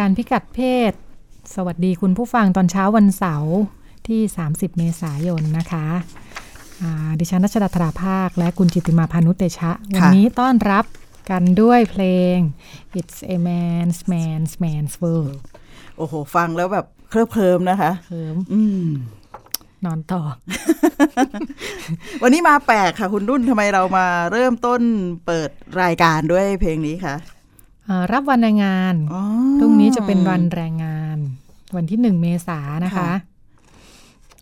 การพิกัดเพศ สวัสดีคุณผู้ฟังตอนเช้าวันเสาร์ที่ 30 เมษายนนะคะอ่าดิฉันรัชดาธราภาค และคุณจิตติมาพานุเตชะ วันนี้ต้อนรับกันด้วยเพลง It's a man's man's man's world โอ้โห ฟังแล้วแบบเคลิบเคลิมนะคะเคิมอืมนอนต่อ วันนี้มาแปลกค่ะ คุณรุ่นทำไมเรามาเริ่มต้นเปิดรายการด้วยเพลงนี้คะอ่า รับวันแรงงานอ๋อพรุ่งนี้จะเป็นวันแรงงาน วันที่หนึ่งเมษายนนะคะค่ะ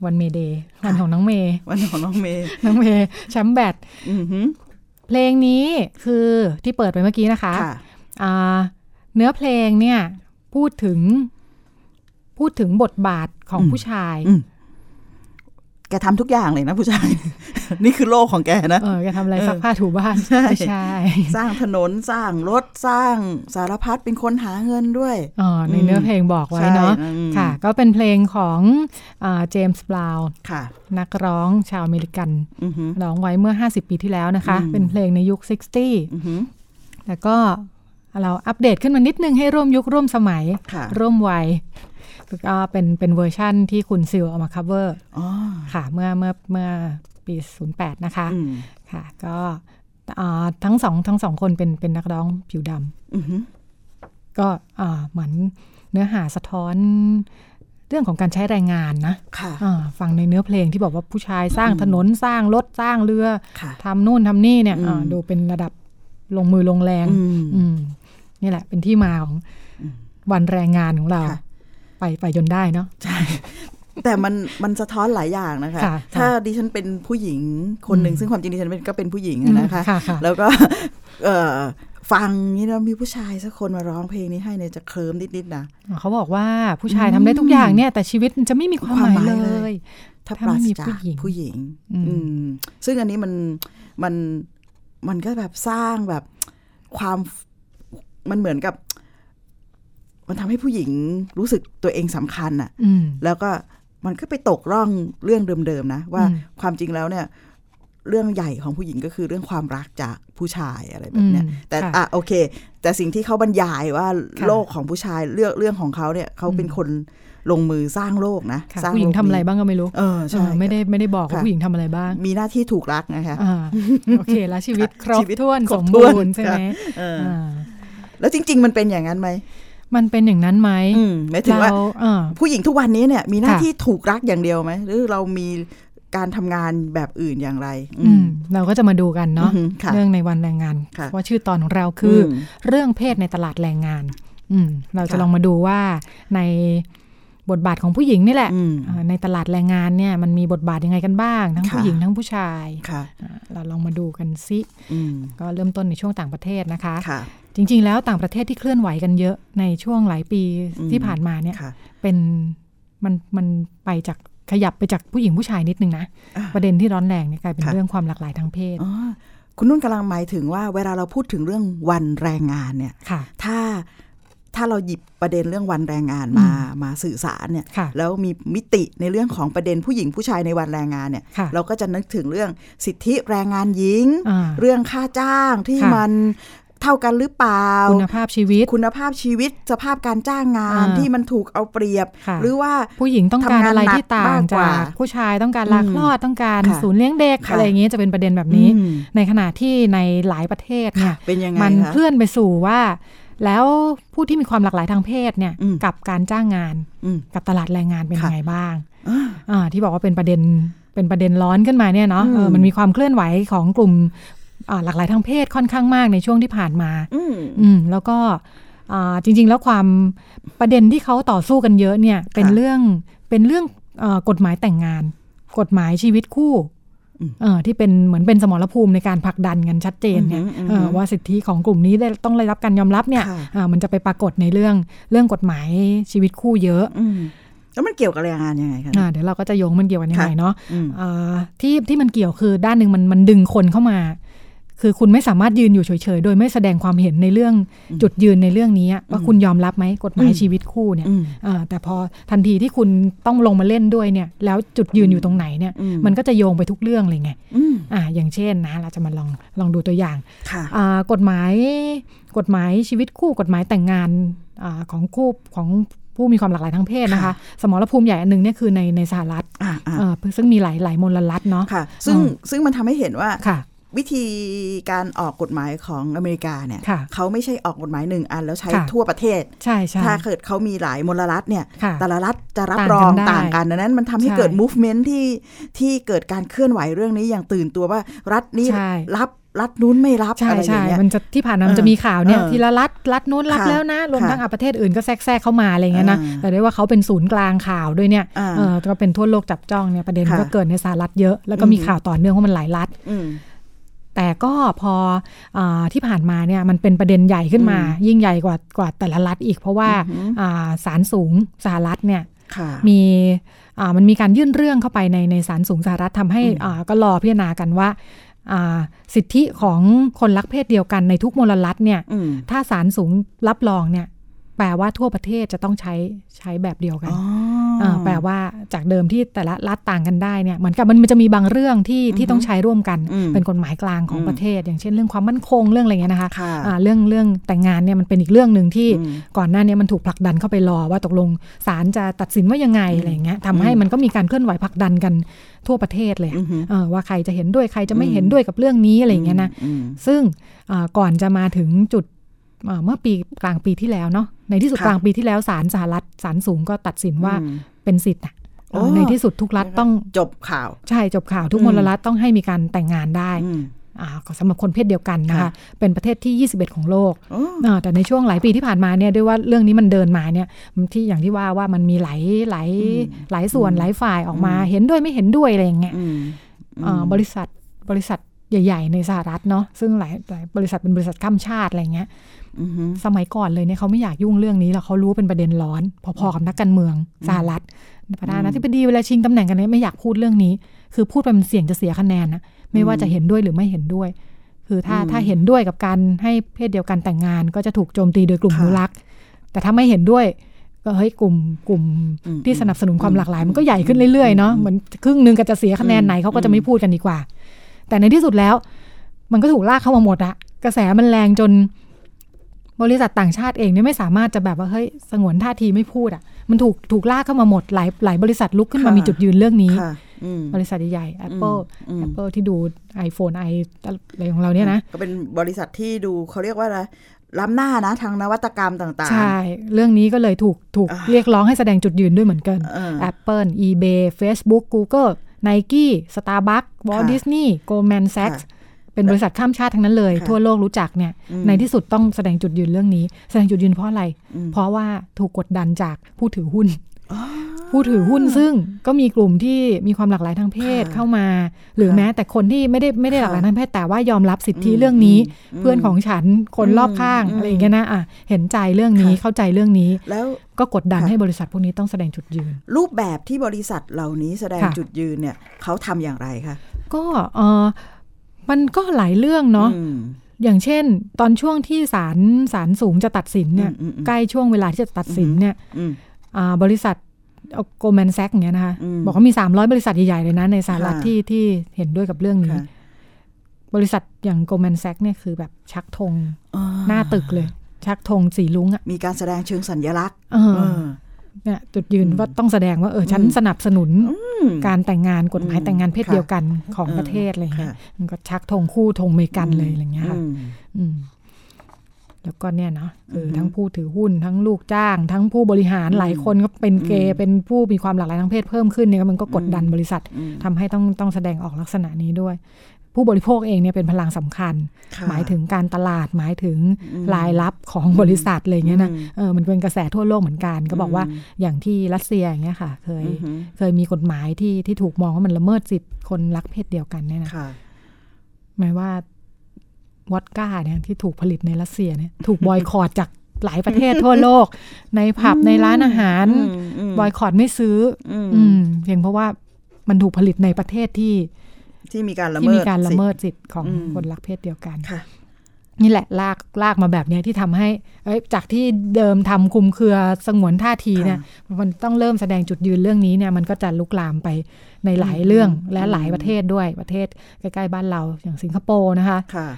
วันเมเดย์วันของน้องเมย์วันของน้องเมย์น้องเมย์แชมป์แบตอือหือเพลงนี้คือที่เปิดไปเมื่อกี้นะคะค่ะอ่าเนื้อเพลงเนี่ยพูดถึง พูดถึงบทบาทของอืมผู้ชายอืม แกทำทุกอย่างเลยนะผู้ชาย นี่คือโลกของแกนะเออแกทำอะไรเออซักผ้าถูบ้านใช่ไม่ใช่ สร้างถนนสร้างรถสร้างสารพัดเป็นคนหาเงินด้วยอ๋อในอืมเนื้อเพลงบอกไว้ใช่เนาะอืมค่ะ ก็เป็นเพลงของเจมส์บราวน์ค่ะ นักร้องชาวอเมริกันอือหือร้องไว้เมื่อ 50 ปีที่แล้วนะคะอืมเป็นเพลงในยุค 60อือหือแล้วก็เราอัปเดตขึ้นมานิดนึงให้ร่วมยุคร่วมสมัยค่ะร่วมวัย ก็เป็นเป็นเวอร์ชั่นที่คุณ Seal เอามา cover อ๋อค่ะเมื่อเมื่อเมื่อปี 08 นะคะอืมค่ะ ก็อ่าทั้งสองทั้งสองคนเป็นเป็นนักร้องผิวดำอือหือก็อ่าเหมือนเนื้อหาสะท้อนเรื่องของการใช้แรงงานนะค่ะอ่าฟังในเนื้อเพลงที่บอกว่าผู้ชายสร้างถนนสร้างรถสร้างเรือค่ะทำนู่นทำนี่เนี่ยอืมอ่าดูเป็นระดับลงมือลงแรงอืมอืมนี่แหละเป็นที่มาของวันแรงงานของเราค่ะ ไปไปจนได้เนาะใช่แต่มันมันสะท้อนหลายอย่างนะคะค่ะถ้าดิฉันเป็นผู้หญิงคนหนึ่งอืมซึ่งความจริงดิฉันเป็นก็เป็นผู้หญิงอะนะคะอืมค่ะค่ะแล้วก็เอ่อฟังนี่แล้วมีผู้ชายสักคนมาร้องเพลงนี้ให้เนี่ยจะเคลิ้มนิดๆนะเขาบอกว่าผู้ชายทำได้ทุกอย่างเนี่ย แต่ชีวิตมันจะไม่มีความหมายความหมายเลเลยยถ้าถ้าปราไม่ศมีจากผู้หญิงผู้หญิงอืมอืมซึ่งอันนี้มันมันมันก็แบบสร้างแบบความมันเหมือนกับ มันทำให้ผู้หญิงรู้สึกตัวเองสำคัญอะอืมแล้วก็มันก็ไปตกร่องเรื่องเดิมๆนะ ว่าอืมความจริงแล้วเนี่ย เรื่องใหญ่ของผู้หญิงก็คือเรื่องความรักจากผู้ชายอะไรแบบเนี้ยอืมแต่ค่ะอะโอเค แต่สิ่งที่เขาบรรยายว่าค่ะโลกของผู้ชายเรื่องเรื่องของเขาเนี่ยเขาเป็นคนลงมือสร้างโลกนะค่ะสร้างผู้หญิงโลกทำอะไรนี้บ้างก็ไม่รู้ เออใช่เออไม่ได้ไม่ได้บอกว่าค่ะผู้หญิงทำอะไรบ้าง มีหน้าที่ถูกรักนะคะอ่าโอเค แล้วชีวิตครบชีวิตถ้วนครสบมถ้บูวนรณ์ใช่ไหมค่ะเอออ่าแล้วจริง ๆ มันเป็นอย่างนั้นไหม มันเป็นอย่างนั้นไหมอืมหมายถึงว่าเราอ่าผู้หญิงทุกวันนี้เนี่ย มีหน้าค่ะที่ถูกรักอย่างเดียวไหมหรือเรามีการทำงานแบบอื่นอย่างไร อืมเราก็จะมาดูกันเนาะอืมค่ะเรื่องในวันแรงงานค่ะว่าชื่อตอนของเราคืออมเรื่องเพศในตลาดแรงงาน อืมเราจะค่ะลองมาดูว่าในบทบาทของผู้หญิงนี่แหละอืมอ่าในตลาดแรงงานเนี่ยมันมีบทบาทยังไงกันบ้าง ทั้งค่ะผู้หญิงทั้งผู้ชายค่ะอ่าเราลองมาดูกันซิอืมก็เริ่มต้นในช่วงต่างประเทศนะคะค่ะ จริง ๆ แล้วต่างประเทศที่เคลื่อนไหวกันเยอะในช่วงหลายปีอืมที่ผ่านมาเนี่ยค่ะเป็นมันมันไปจากขยับไปจากผู้หญิงผู้ชายนิดนึงนะอ่าประเด็นที่ร้อนแรงเนี่ยกลายเป็นค่ะเรื่องความหลากหลายทางเพศอ๋อคุณนุ่นกำลังหมายถึงว่าเวลาเราพูดถึงเรื่องวันแรงงานเนี่ยค่ะถ้าถ้าเราหยิบประเด็นเรื่องวันแรงงานมามาสื่อสารเนี่ยค่ะแล้วมีมิติในเรื่องของประเด็นผู้หญิงผู้ชายในวันแรงงานเนี่ยค่ะเราก็จะนึกถึงเรื่องสิทธิแรงงานหญิงอ่าเรื่องค่าจ้างที่ค่ะมัน เท่ากันหรือเปล่า คุณภาพชีวิต คุณภาพชีวิตสภาพการจ้างงานอ่าที่มันถูกเอาเปรียบค่ะหรือว่าผู้หญิงต้องการอะไรทำงานหนักที่ต่ามางกกว่าจากผู้ชายต้องการลาอืมคลอดต้องการค่ะศูนย์เลี้ยงเด็กค่ะอะไรอย่างเงี้ยจะเป็นประเด็นแบบนี้อืมในขณะที่ในหลายประเทศเนี่ยเป็นยังไงมันคะเคลื่อนไปสู่ว่าแล้วผู้ที่มีความหลากหลายทางเพศเนี่ยอืมกับการจ้างงานอืมกับตลาดแรงงานเป็นค่ะยังไงบ้างอ่าอ่าที่บอกว่าเป็นประเด็นเป็นประเด็นร้อนขึ้นมาเนี่ยเนาะอืมเออมันมีความเคลื่อนไหวของกลุ่มอ่า หลากหลายทางเพศค่อนข้างมากในช่วงที่ผ่านมาอืมอืมแล้วก็อ่าจริง ๆ แล้วความประเด็นที่เขาต่อสู้กันเยอะเนี่ยเป็นเรื่องเป็นเรื่องเออกฎหมายแต่งงาน กฎหมายชีวิตคู่อืมเออที่เป็นเหมือนเป็นสมรภูมิในการผลักดันกันชัดเจนเนี่ยอือหือเอออือหือว่าสิทธิของกลุ่มนี้ได้ต้องได้รับการยอมรับเนี่ยค่ะอ่ามันจะไปปรากฏในเรื่องเรื่องกฎหมายชีวิตคู่เยอะอืมแล้วมันเกี่ยวกับแรงงานยังไงคะอ่าเดี๋ยวเราก็จะโยงมันเกี่ยวกันยังไงค่ะเนาะอืมอ่าที่ที่มันเกี่ยวคือด้านหนึ่งมันมันดึงคนเข้ามา คือคุณไม่สามารถยืนอยู่เฉยๆ โดยไม่แสดงความเห็นในเรื่องจุดยืนในเรื่องนี้อะว่าคุณยอมรับไหมกฎหมายอืมชีวิตคู่เนี่ยอืมอ่าแต่พอทันทีที่คุณต้องลงมาเล่นด้วยเนี่ย แล้วจุดยืนอยู่ตรงไหนเนี่ยอืมมันก็จะโยงไปทุกเรื่องเลยไงอืมอ่าอย่างเช่นนะ เราจะมาลองลองดูตัวอย่างค่ะอ่ากฎหมายกฎหมายชีวิตคู่กฎหมายแต่งงานอาของคู่ของผู้มีความหลากหลายทางเพศนะคะค่ะสมรภูมิใหญ่อันหนึ่งเนี่ยคือในในสหรัฐอ่าอ่าเอ่อซึ่งมีหลายหลายมลรัฐเนาะค่ะซึ่งอืมซึ่งมันทำให้เห็นว่าค่ะ วิธีการออกกฎหมายของอเมริกาเนี่ยค่ะเขาไม่ใช่ออกกฎหมายหนึ่งอันแล้วใช้ค่ะทั่วประเทศใช่ใช่ถ้าเกิดเขามีหลายมลรัฐเนี่ยค่ะแต่ละรัฐจะรับต่างรกัอนงได้ต่างกันดังนั้นมันทำให้ใช่เกิด movement ที่ที่เกิดการเคลื่อนไหวเรื่องนี้อย่างตื่นตัวว่ารัฐนี้ใช่รับรัฐนู้นไม่รับใช่อะไรอใช่ย่างเงี้ยมันจะที่ผ่านมามันเออจะมีข่าวเนี่ยเออทีละรัฐรัฐนู้นรับค่ะแล้วนะรวมค่ะทั้งอะประเทศอื่นก็แทรกแทรกเข้ามาอะไรเงี้ยนะอ่าแต่ด้วยว่าเขาเป็นศูนย์กลางข่าวด้วยเนี่ยอ่าเออก็เป็นทั่วโลกจับจ้องเนี่ยประเด็นค่ะก็เกิดในสหรัฐเยอะแล้วก็มีอืมข่าวต่อเนื่องว่ามันหลายรัฐอืม แต่ก็พออาที่ผ่านมาเนี่ยมันเป็นประเด็นใหญ่ขึ้นมาอืมยิ่งใหญ่กว่ากว่าแต่ละรัฐอีก เพราะว่าอือหืออ่าศาลสูงสหรัฐเนี่ยค่ะมีอ่ามันมีการยื่นเรื่องเข้าไปในในศาลสูงสหรัฐทำให้อืมอ่าก็รอพิจารณากันว่าอ่าสิทธิของคนรักเพศเดียวกันในทุกมลรัฐเนี่ยอืมถ้าศาลสูงรับรองเนี่ยแปลว่าทั่วประเทศจะต้องใช้ใช้แบบเดียวกันอ๋อา แปลว่าจากเดิมที่แต่ละรัฐต่างกันได้เนี่ยเหมือนกับมันมันจะมีบางเรื่องที่ที่ต้องใช้ร่วมกันอืมเป็นกฎหมายกลางของอืมประเทศ อย่างเช่นเรื่องความมั่นคงเรื่องอะไรเงี้ยนะคะค่ะอ่าเรื่องเรื่องแต่งงานเนี่ยมันเป็นอีกเรื่องหนึ่งที่อืมก่อนหน้านี้มันถูกผลักดันเข้าไปรอว่าตกลงศาลจะตัดสินว่ายังไงอะไรอย่างเงี้ยทำให้มันก็มีการเคลื่อนไหวผลักดันกันทั่วประเทศเลยอือหือเออว่าใครจะเห็นด้วยใครจะไม่อืมเห็นด้วยกับเรื่องนี้อะไรอย่างเงี้ยนะอืมซึ่งอ่าก่อนจะมาถึงจุดอ่า เมื่อปีกลางปีที่แล้วเนาะในที่สุดค่ะกลางปีที่แล้วศาลสหรัฐศาลสูงก็ตัดสินว่าอืมเป็นสิทธิ์อะโอ้ในที่สุดทุกรัฐต้องจบข่าว ใช่จบข่าวทุกอืมมลรัฐต้องให้มีการแต่งงานได้อืมอ่าสำหรับคนเพศเดียวกันนะคะค่ะเป็นประเทศที่ 21 ของโลกโอ้อ่าแต่ในช่วงหลายปีที่ผ่านมาเนี่ยด้วยว่าเรื่องนี้มันเดินมาเนี่ยมันที่อย่างที่ว่าว่ามันมีหลายหลายหลายส่วนหลายฝ่ายออกมา เห็นด้วยไม่เห็นด้วยอะไรอย่างเงี้ยอืมอ่าบริษัทบริษัท ใหญ่ ๆ ในสหรัฐเนาะซึ่งหลายหลายบริษัทเป็นบริษัทข้ามชาติอะไรเงี้ยอือฮึสมัยก่อนเลยเนี่ยเขาไม่อยากยุ่งเรื่องนี้แล้วเขารู้ว่าเป็นประเด็นร้อน พอๆกับนักการเมืองสหรัฐประธานาธิบดีเวลาชิงตำแหน่งกันเนี่ยไม่อยากพูดเรื่องนี้ คือพูดไปมันเสี่ยงจะเสียคะแนนนะไม่ว่าจะเห็นด้วยหรือไม่เห็นด้วย คือถ้าถ้าเห็นด้วยกับการให้เพศเดียวกันแต่งงาน ก็จะถูกโจมตีโดยกลุ่มอนุรักษ์แต่ถ้าไม่เห็นด้วยก็เฮ้ยกลุ่มกลุ่มที่สนับสนุนความหลากหลาย มันก็ใหญ่ขึ้นเรื่อยๆเนาะเหมือนครึ่งหนึ่งก็จะเสียคะแนนไหนเขาก็จะไม่พูดกันดีกว่า แต่ในที่สุดแล้ว มันก็ถูกลากเข้ามาหมดอะกระแสมันแรงจนบริษัทต่างชาติเองเนี่ยไม่สามารถจะแบบว่าเฮ้ยสงวนท่าทีไม่พูดอะมันถูกถูกลากเข้ามาหมดหลายหลายบริษัทลุกขึ้นมามีจุดยืนเรื่องนี้ค่ะอืมบริษัทใหญ่ๆ Apple อืม Apple ที่ดู iPhone i อะไรของเราเนี่ยนะ ก็เป็นบริษัทที่ดูเขาเรียกว่าอะไรล้ำหน้านะทางนวัตกรรมต่างใช่ เรื่องนี้ก็เลยถูกถูกอ่าเรียกร้องให้แสดงจุดยืนด้วยเหมือนกันเออ Apple eBay Facebook Google Nike Starbucks Walt ค่ะ Disney Goldman Sachs ค่ะเป็นบริษัทข้ามชาติทั้งนั้นเลยค่ะทั่วโลกรู้จักเนี่ยอืมในที่สุดต้องแสดงจุดยืนเรื่องนี้ แสดงจุดยืนเพราะอะไรอืมเพราะว่าถูกกดดันจากผู้ถือหุ้น ผู้ถือหุ้นซึ่งก็มีกลุ่มที่มีความหลากหลายทางเพศค่ะเข้ามา หรือค่ะแม้แต่คนที่ไม่ได้ไม่ได้หลากหลายค่ะทางเพศแต่ว่ายอมรับสิทธิอืมเรื่องนี้อืมเพื่อนของฉันคนรอบข้างอืมอะไรอย่างเงี้ยนะอะเห็นใจเรื่องนี้ค่ะเข้าใจเรื่องนี้ แล้วก็กดดันค่ะให้บริษัทพวกนี้ต้องแสดงจุดยืน รูปแบบที่บริษัทเหล่านี้แสดงค่ะจุดยืนเนี่ยเขาทำอย่างไรคะก็เออมันก็หลายเรื่องเนาะอืมอย่างเช่น ตอนช่วงที่ศาลศาลสูงจะตัดสินเนี่ยอืมอืมอืมใกล้ช่วงเวลาที่จะตัดสินเนี่ยอืมอ่าบริษัท Goldman Sachs อย่างเงี้ยนะคะอืมบอกว่ามี 300 บริษัทใหญ่ๆเลยนะ ในสหรัฐค่ะที่ที่เห็นด้วยกับเรื่องนี้ค่ะบริษัทอย่าง Goldman Sachs เนี่ยคือแบบชักธงอ่าหน้าตึกเลย ชักธงสีรุ้งอะมีการแสดงเชิงสัญลักษณ์เออเออเนี่ยจุดยืนว่าต้องแสดงว่าเออฉันอืมสนับสนุนมการแต่งงานกฎหมายอืมแต่งงานเพศค่ะเดียวกันของเออประเทศอะไรเงี้ยค่ะมันก็ชักธงคู่ธงอเมริกันเลยอะไรเงี้ยค่ะอืมอืม แล้วก็เนี่ยเนาะเออออฮึทั้งผู้ถือหุ้นทั้งลูกจ้าง ทั้งผู้บริหารอืมหลายคนก็เป็นเกย์อืมเป็นผู้มีความหลากหลายทางเพศเพิ่มขึ้นเนี่ยมันก็กดดันบริษัทอืมทำให้ต้องต้องแสดงออกลักษณะนี้ด้วย ผู้บริโภคเองเนี่ยเป็นพลังสำคัญค่ะหมายถึงการตลาดหมายถึงอืมรายรับของบริษัทอะไรเงี้ยนะอืมเออมันเป็นกระแสทั่วโลกเหมือนกัน ก็บอกว่าอืมอย่างที่รัสเซียอย่างเงี้ยค่ะ เคยอือหือเคยมีกฎหมายที่ที่ถูกมองว่ามันละเมิดสิทธิ์คนรักเพศเดียวกันเนี่ยนะค่ะหมายว่า วอดก้าเนี่ยที่ถูกผลิตในรัสเซียเนี่ยถูกบอยคอรดจากหลายประเทศทั่วโลก ในผับในร้านอาหารอืมอืมบอยคอรดไม่ซื้ออมอืมเพียงเพราะว่ามันถูกผลิตในประเทศที่ ที่มีการละที่เมิมีดการละสิทธิ์เมิดสิทธิ์ของอืมคนรักเพศเดียวกันค่ะนี่แหละลากลากมาแบบเนี้ยที่ทำให้เอ้ยจากที่เดิมทำคลุมเครือสงวนท่าทีเนี่ยมันต้องเริ่มแสดงจุดยืนเรื่องนี้เนี่ยมันก็จะลุกลามไปในหลายเรื่องและหลายประเทศด้วยประเทศใกล้ๆบ้านเราอย่างสิงคโปร์นะคะค่ะ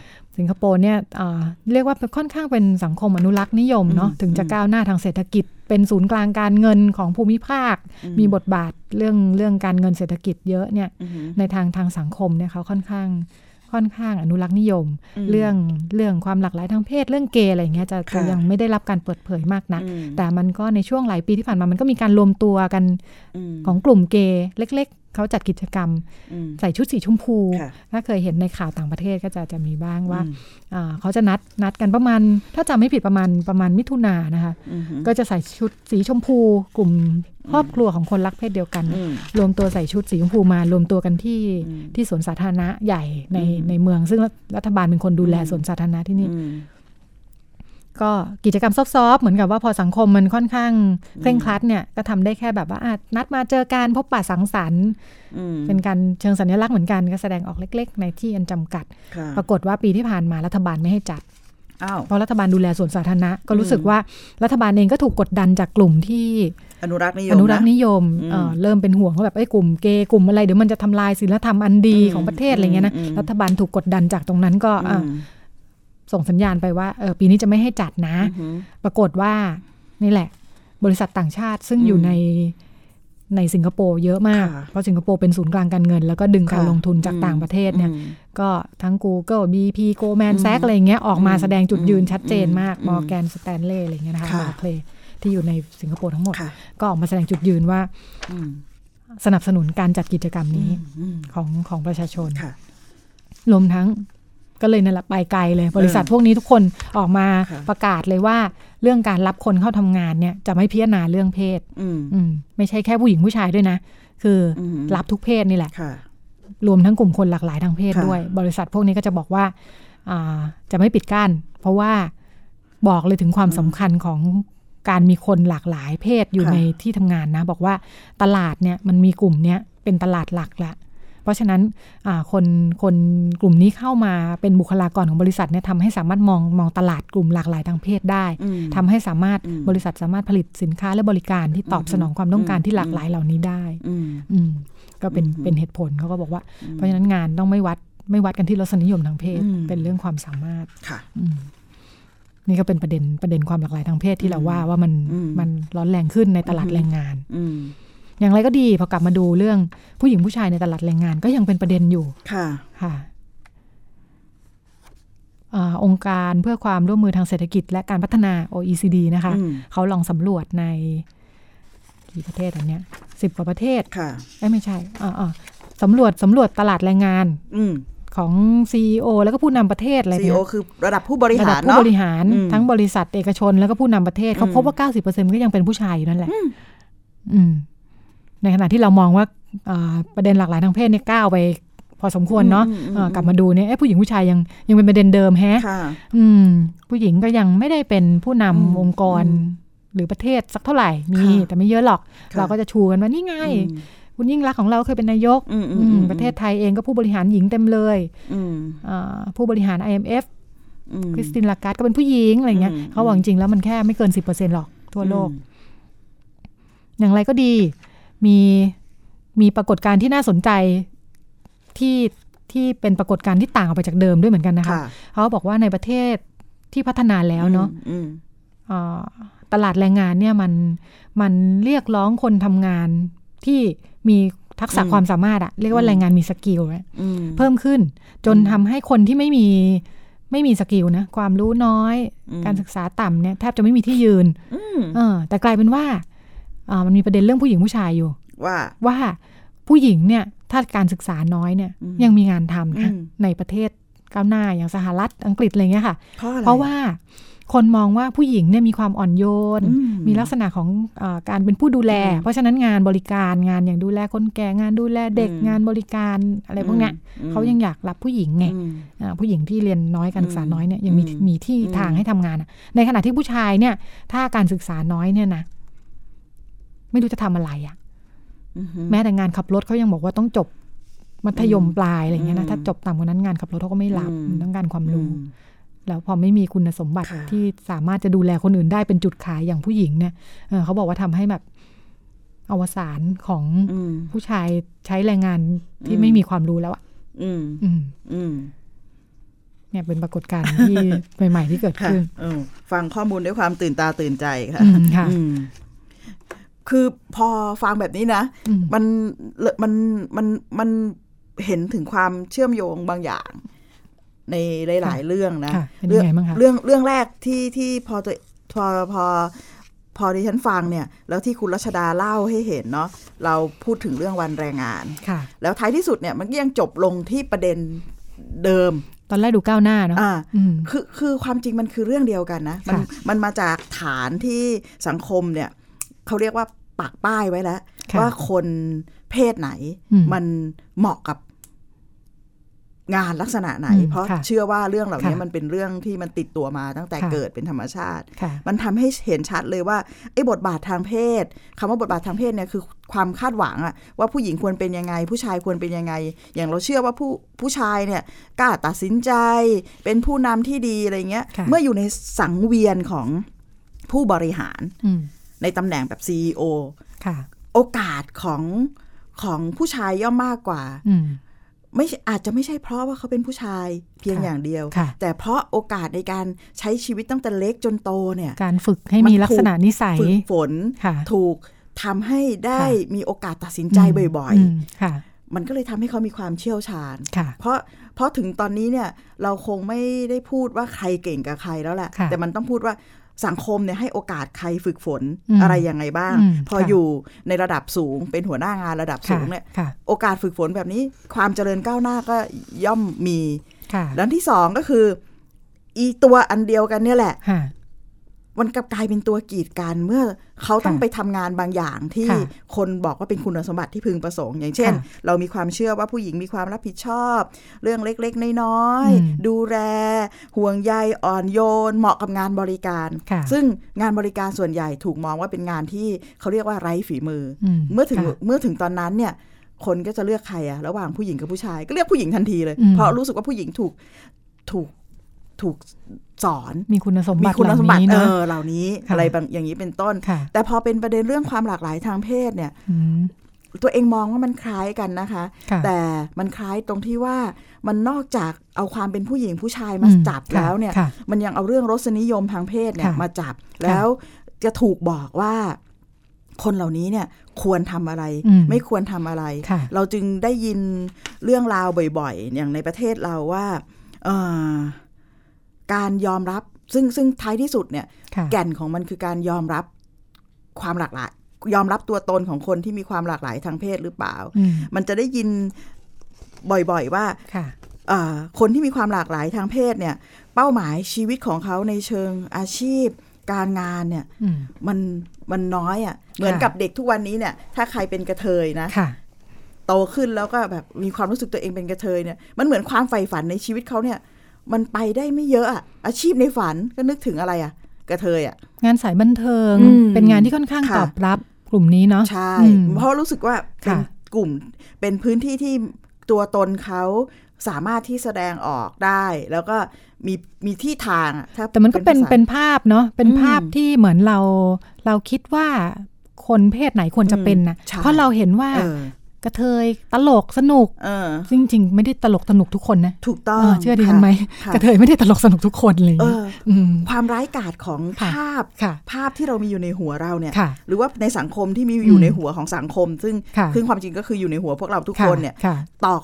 สิงคโปร์เนี่ยอ่าเรียกว่าเป็นค่อนข้างเป็นสังคมอนุรักษ์นิยมเนาะอืมถึงจะก้าวหน้าทางเศรษฐกิจ เป็นศูนย์กลางการเงินของภูมิภาค มีบทบาทเรื่องเรื่องการเงินเศรษฐกิจเยอะเนี่ยอือหือในทางทางสังคมเนี่ยเขาค่อนข้างค่อนข้างอนุรักษ์นิยมอืมเรื่องเรื่องความหลากหลายทางเพศเรื่องเกย์อะไรอย่างเงี้ยจะจะค่ะยังไม่ได้รับการเปิดเผยมากนักอืมแต่มันก็ในช่วงหลายปีที่ผ่านมามันก็มีการรวมตัวกันมของกลุ่มเกย์เล็กๆเขาจัดกิจกรรมอืมใส่ชุดสีชมพูค่ะถ้าเคยเห็นในข่าวต่างประเทศก็จะจะมีบ้างว่าอืมอ่าเขาจะนัดนัดกันประมาณ ถ้าจำไม่ผิดประมาณประมาณมิถุนายนนะคะอือหือก็จะใส่ชุดสีชมพู กลุ่มครอบครัวของคนรักเพศเดียวกันอืมรวมตัวใส่ชุดสีชมพูมารวมตัวกันที่อืมที่สวนสาธารณะใหญ่ในอืมในเมือง ซึ่งรัฐบาลเป็นคนดูแลอืมสวนสาธารณะที่นี่อืม ก็กิจกรรมซอฟต์ๆเหมือนกับว่าพอสังคมมันค่อนข้างเคร่งครัดเนี่ยก็ทำได้แค่แบบว่าอะนัดมาเจอกันพบปะสังสรรค์อืมเป็นการเชิงสัญลักษณ์เหมือนกันก็แสดงออกเล็ก ๆ ในที่อันจำกัดค่ะปรากฏว่าปีที่ผ่านมารัฐบาลไม่ให้จัดอ้าวเพราะรัฐบาลดูแลสวนสาธารณะก็รู้สึกอืมว่ารัฐบาลเองก็ถูกกดดันจากกลุ่มที่อนุรักษ์นิยมอนุรักษ์นะนิยมอืมเอ่อเริ่มเป็นห่วงว่าแบบไอ้ยกลุ่มเกย์กลุ่มอะไรเดี๋ยวมันจะทำลายศีลธรรมอันดีอืมของประเทศอะไรเงี้ยนะอืมรัฐบาลถูกกดดันจากตรงนั้นก็อะอืม ส่งสัญญาณไปว่าเออปีนี้จะไม่ให้จัดนะอือหือปรากฏว่านี่แหละ บริษัทต่างชาติซึ่งอืมอยู่ในในสิงคโปร์เยอะมากค่ะเพราะสิงคโปร์เป็นศูนย์กลางการเงิน แล้วก็ดึงการค่ะลงทุนจากอืมต่างประเทศเนี่ยอืมก็ทั้ง Google BP Goldman อืม Sachs อะไรอย่างเงี้ยออกมาอืมแสดงจุดยืนอืมชัดเจนมากอืมมอร์แกนสแตนเล่อะไรอย่างเงี้ยนะคะค่ะบาเคลที่อยู่ในสิงคโปร์ทั้งหมดค่ะก็ออกมาแสดงจุดยืนว่าอืมสนับสนุนการจัดกิจกรรมนี้อืมของของประชาชนค่ะรวมทั้ง ก็เลยนั่นแหละไปไกลเลย บริษัทพวกนี้ทุกคนออกมาค่ะประกาศเลยว่า เรื่องการรับคนเข้าทำงานเนี่ยจะไม่พิจารณาเรื่องเพศอืมอืมไม่ใช่แค่ผู้หญิงผู้ชายด้วยนะ คืออมรับทุกเพศนี่แหละค่ะรวมทั้งกลุ่มคนหลากหลายทางเพศค่ะด้วย บริษัทพวกนี้ก็จะบอกว่าอ่าจะไม่ปิดกั้นเพราะว่าบอกเลยถึงความสำคัญของการมีคนหลากหลายเพศอยู่ค่ะในที่ทำงานนะ บอกว่าตลาดเนี่ยมันมีกลุ่มเนี้ยเป็นตลาดหลักละ เพราะฉะนั้นอ่าคนคนกลุ่มนี้เข้ามาเป็นบุคลากรของบริษัทเนี่ยทำให้สามารถมองมองตลาดกลุ่มหลากหลายทางเพศได้อืมทำให้สามารถอืมบริษัทสามารถผลิตสินค้าและบริการที่ตอบอืมสนองความต้องการอืมที่หลากหลายเหล่านี้ได้อืมอืมก็เป็นอืมเป็นเหตุผลเขาก็บอกว่า เพราะฉะนั้นงานต้องไม่วัดไม่วัดกันที่รสนิยมทางเพศอืมเป็นเรื่องความสามารถค่ะอืมนี่ก็เป็นประเด็นประเด็นความหลากหลายทางเพศที่เราว่าว่ามันอืมมันร้อนแรงขึ้นในตลาดอืมแรงงาน อืม อย่างไรก็ดีพอกลับมาดูเรื่องผู้หญิงผู้ชายในตลาดแรงงานก็ยังเป็นประเด็นอยู่ ค่ะ ค่ะอาองค์การเพื่อความร่วมมือทางเศรษฐกิจและการพัฒนา OECD นะคะอืมเขาลองสำรวจในกี่ประเทศอันเนี้ยสิบกว่าประเทศค่ะเอ้ยไม่ใช่อ่าอ่าสำรวจสำรวจตลาดแรงงานอืมของ CEO แล้วก็ผู้นำประเทศอะไรซีเนี่ยโอคือระดับผู้บริระหาดัรผู้เนาะบริหารอืมทั้งบริษัทเอกชนแล้วก็ผู้นำประเทศเขาอืมพบว่า 90%ก็ยังเป็นผู้ชายอยู่นั่นแหละ อืม ในขณะที่เรามองว่าอ่าประเด็นหลากหลายทางเพศเนี่ยก้าวไปพอสมควรเนาะอืมอืมเอ่อกลับมาดูเนี่ยเอ๊ะผู้หญิงผู้ชายยังยังเป็นประเด็นเดิมแฮะค่ะอืมผู้หญิงก็ยังไม่ได้เป็นผู้นำอืมองค์กรอืมหรือประเทศสักเท่าไหร่มีค่ะแต่ไม่เยอะหรอกค่ะเราก็จะชูกันว่านี่ไงอืมคุณยิ่งรักษณ์ของเราเคยเป็นนายกอืมอืมอืมอืมประเทศไทยเองก็ผู้บริหารหญิงเต็มเลยอืมอ่าผู้บริหาร IMF อืมคริสตินลาการ์ดก็เป็นผู้หญิงอะไรเงี้ยอืมเขาบอกจริงๆแล้วมันแค่ไม่เกิน10%หรอกทั่วโลกอืมอย่างไรก็ดี มีมีปรากฏการณ์ที่น่าสนใจที่ที่เป็นปรากฏการณ์ที่ต่างออกไปจากเดิมด้วยเหมือนกันนะคะค่ะเขาบอกว่าในประเทศที่พัฒนาแล้วเนาะอืมเอ่อตลาดแรงงานเนี่ยมันมันเรียกร้องคนทำงานที่มีทักษะอืมความสามารถอะเรียกว่าอืมแรงงานมีสกิลอะอืมเพิ่มขึ้น จนทำให้คนที่ไม่มีไม่มีสกิลนะ ความรู้น้อยอืมการศึกษาต่ำเนี่ยแทบจะไม่มีที่ยืนอืมเออแต่กลายเป็นว่าอ่า มันมีประเด็นเรื่องผู้หญิงผู้ชายอยู่ ว่าว่าผู้หญิงเนี่ยถ้าการศึกษาน้อยเนี่ยอืมยังมีงานทำนะอืมในประเทศก้าวหน้าอย่างสหรัฐอังกฤษอะไรเงี้ยค่ะ เพราะอะไรเพราะว่าคนมองว่าผู้หญิงเนี่ยมีความอ่อนโยนอืมมีลักษณะของอาการเป็นผู้ดูแลอืมเพราะฉะนั้นงานบริการงานอย่างดูแลคนแก่งานดูแลเด็กอืมงานบริการอะไรพวกเนี้ยอืมเขายังอยากรับผู้หญิงไงอืมอ่าผู้หญิงที่เรียนน้อยการศึกษาน้อยเนี่ยยังมีอืมมีที่อืมทางให้ทำงานอะในขณะที่ผู้ชายเนี่ยถ้าการศึกษาน้อยเนี่ยนะ ไม่รู้จะทำอะไรอะอืมแม้แต่งานขับรถเขายังบอกว่าต้องจบมัธยมอืมปลายอะไรเงี้ยอืนะมถ้าจบต่ำกว่านั้นงานขับรถเขาก็ไม่รับอืมมันต้องการความรู้อืมแล้วพอไม่มีคุณสมบัติค่ะที่สามารถจะดูแลคนอื่นได้เป็นจุดขายอย่างผู้หญิงเนี่ยเออเขาบอกว่าทำให้แบบอวสานของอืมผู้ชายใช้แรงงานที่อืมไม่มีความรู้แล้วอะอืมอืมอืมเนี่ยเป็นปรากฏการณ์ที่ใหม่ ๆ ที่เกิดค่ะขึ้นเออฟังข้อมูลด้วยความตื่นตาตื่นใจค่ะอืม ค่ะอืมคือพอฟังแบบนี้นะอืมมันมันมันมันเห็นถึงความเชื่อมโยงบางอย่าง ในหลาย ๆ เรื่องนะค่ะเป็นเรื่ยังไงบ้างคะเรื่องเรื่องแรกที่ที่พอตัวพอพอพอดิฉันฟังเนี่ย แล้วที่คุณรัชดาเล่าให้เห็นเนาะเราพูดถึงเรื่องวันแรงงานค่ะ แล้วท้ายที่สุดเนี่ยมันก็ยังจบลงที่ประเด็นเดิม ตอนแรกดูก้าวหน้าเนาะอ่าอืมคือคือความจริงมันคือเรื่องเดียวกันนะ มันค่ะมันมาจากฐานที่สังคมเนี่ยเขาเรียกว่า ปักป้ายไว้แล้วค่ะว่าคนเพศไหนอืมมันเหมาะกับงานลักษณะไหนอืมเพราะค่ะเชื่อว่าเรื่องเหล่านี้ค่ะมันเป็นเรื่องที่มันติดตัวมาตั้งแต่ค่ะเกิดเป็นธรรมชาติค่ะมันทำให้เห็นชัดเลยว่าไอ้บทบาททางเพศคำว่าบทบาททางเพศเนี่ยคือความคาดหวังอะว่าผู้หญิงควรเป็นยังไง ผู้ชายควรเป็นยังไง อย่างเราเชื่อว่าผู้ผู้ชายเนี่ยกล้าตัดสินใจ เป็นผู้นำที่ดีอะไรเงี้ยค่ะเมื่ออยู่ในสังเวียนของผู้บริหารอืม ในตำแหน่งแบบ CEO ค่ะ โอกาสของของผู้ชายย่อมมากกว่าอืมไม่ใช่อาจจะไม่ใช่เพราะว่าเขาเป็นผู้ชายเพียงค่ะอย่างเดียวค่ะแต่เพราะโอกาสในการใช้ชีวิตตั้งแต่เล็กจนโตเนี่ย การฝึกให้มันมีลักษณะนิสัยฝึกฝนค่ะถูกทำให้ได้ค่ะมีโอกาสตัดสินใจบ่อยมค่ะๆมันก็เลยทำให้เขามีความเชี่ยวชาญค่ะเพราะเพราะถึงตอนนี้เนี่ยเราคงไม่ได้พูดว่าใครเก่งกับใครแล้วแหละค่ะแต่มันต้องพูดว่า สังคมเนี่ยให้โอกาสใครฝึกฝนอืมอะไรยังไงบ้างอืมพอค่ะอยู่ในระดับสูงเป็นหัวหน้างานระดับสูค่ะงเนี่ยค่ะโอกาสฝึกฝนแบบนี้ความเจริญก้าวหน้าก็ย่อมมีค่ะด้านที่สองก็คือ อีตัวอันเดียวกันเนี่ยแหละค่ะ มันกลับกลายเป็นตัวกีดกันเมื่อเขาต้องค่ะไปทำงานบางอย่างที่ค่ะคนบอกว่าเป็นคุณสมบัติที่พึงประสงค์ อย่างเช่นค่ะเรามีความเชื่อว่าผู้หญิงมีความรับผิดชอบ เรื่องเล็กๆ น้อยอืมๆดูแลห่วงใยอ่อนโยน เหมาะกับงานบริการค่ะซึ่งงานบริการส่วนใหญ่ถูกมองว่าเป็นงานที่เขาเรียกว่าไร้ฝีมืออมเมื่อถึงค่ะเมื่อถึงตอนนั้นเนี่ยคนก็จะเลือกใครอะระหว่างผู้หญิงกับผู้ชายก็เลือกผู้หญิงทันทีเลยอืมเพราะรู้สึกว่าผู้หญิงถูกถูก ถูกสอนมีคุณสมมีบัติคุณสมบัติเหเอล่านี้อเนาะเหล่านี้ค่ะอะไรบางอย่างนี้เป็นต้นค่ะแต่พอเป็นประเด็นเรื่องความหลากหลายทางเพศเนี่ยอืมตัวเองมองว่ามันคล้ายกันนะคะค่ะแต่มันคล้ายตรงที่ว่ามันนอกจากเอาความเป็นผู้หญิงผู้ชายมาอืมจับค่ะแล้วเนี่ยค่ะมันยังเอาเรื่องรสนิยมทางเพศเนี่ยค่ะมาจับแล้วจะถูกบอกว่าคนเหล่านี้เนี่ยควรทำอะไรอืมไม่ควรทำอะไรค่ะเราจึงได้ยินเรื่องราวบ่อยๆ อย่างในประเทศเราว่าเอ่อ การยอมรับ ซึ่งซึ่งท้ายที่สุดเนี่ยค่ะแก่นของมันคือการยอมรับความหลากหลาย ยอมรับตัวตนของคนที่มีความหลากหลายทางเพศหรือเปล่าอืมมันจะได้ยินบ่อยๆว่าค่ะเอ่อคนที่มีความหลากหลายทางเพศเนี่ย เป้าหมายชีวิตของเขาในเชิงอาชีพ การงานเนี่ยอืมมันมันน้อยอะ่ะ เหมือนค่ะกับเด็กทุกวันนี้เนี่ย ถ้าใครเป็นกระเทยนะค่ะโตขึ้นแล้วก็แบบมีความรู้สึกตัวเองเป็นกระเทยเนี่ยมันเหมือนความใฝ่ฝันในชีวิตเขาเนี่ย มันไปได้ไม่เยอะอะอาชีพในฝันก็นึกถึงอะไรอะ่ะกระเทยอะงานสายบันเทิงอืมเป็นงานที่ค่อนข้างค่ะตอบรับกลุ่มนี้เนาะใช่อืมเพราะรู้สึกว่าเป็นค่ะกลุ่มเป็นพื้นที่ที่ตัวตนเขาสามารถที่แสดงออกได้ แล้วก็มีมีที่ทางอะถ้าแต่มันก็เป็นภาษาเป็นภาพเนาะเป็นอืมภาพที่เหมือนเราเราคิดว่าคนเพศไหนควรจะเป็นนะอืมใช่เพราะเราเห็นว่าเออ กระเทยตลกสนุกเออซึ่งจริงๆไม่ได้ตลกสนุกทุกคนนะ ถูกต้อเองอเชื่อดิฉันไหมค่ะกระเทยไม่ได้ตลกสนุกทุกคนเลยเอออืมความร้ายกาจของค่ะภาพค่ะภาพที่เรามีอยู่ในหัวเราเนี่ยค่ะหรือว่าในสังคมที่มีอยู่อืมในหัวของสังคม ซึ่งค่ะซึ่งความจริงก็คืออยู่ในหัวพวกเราทุกค่ะคนเนี่ยค่ะต่อ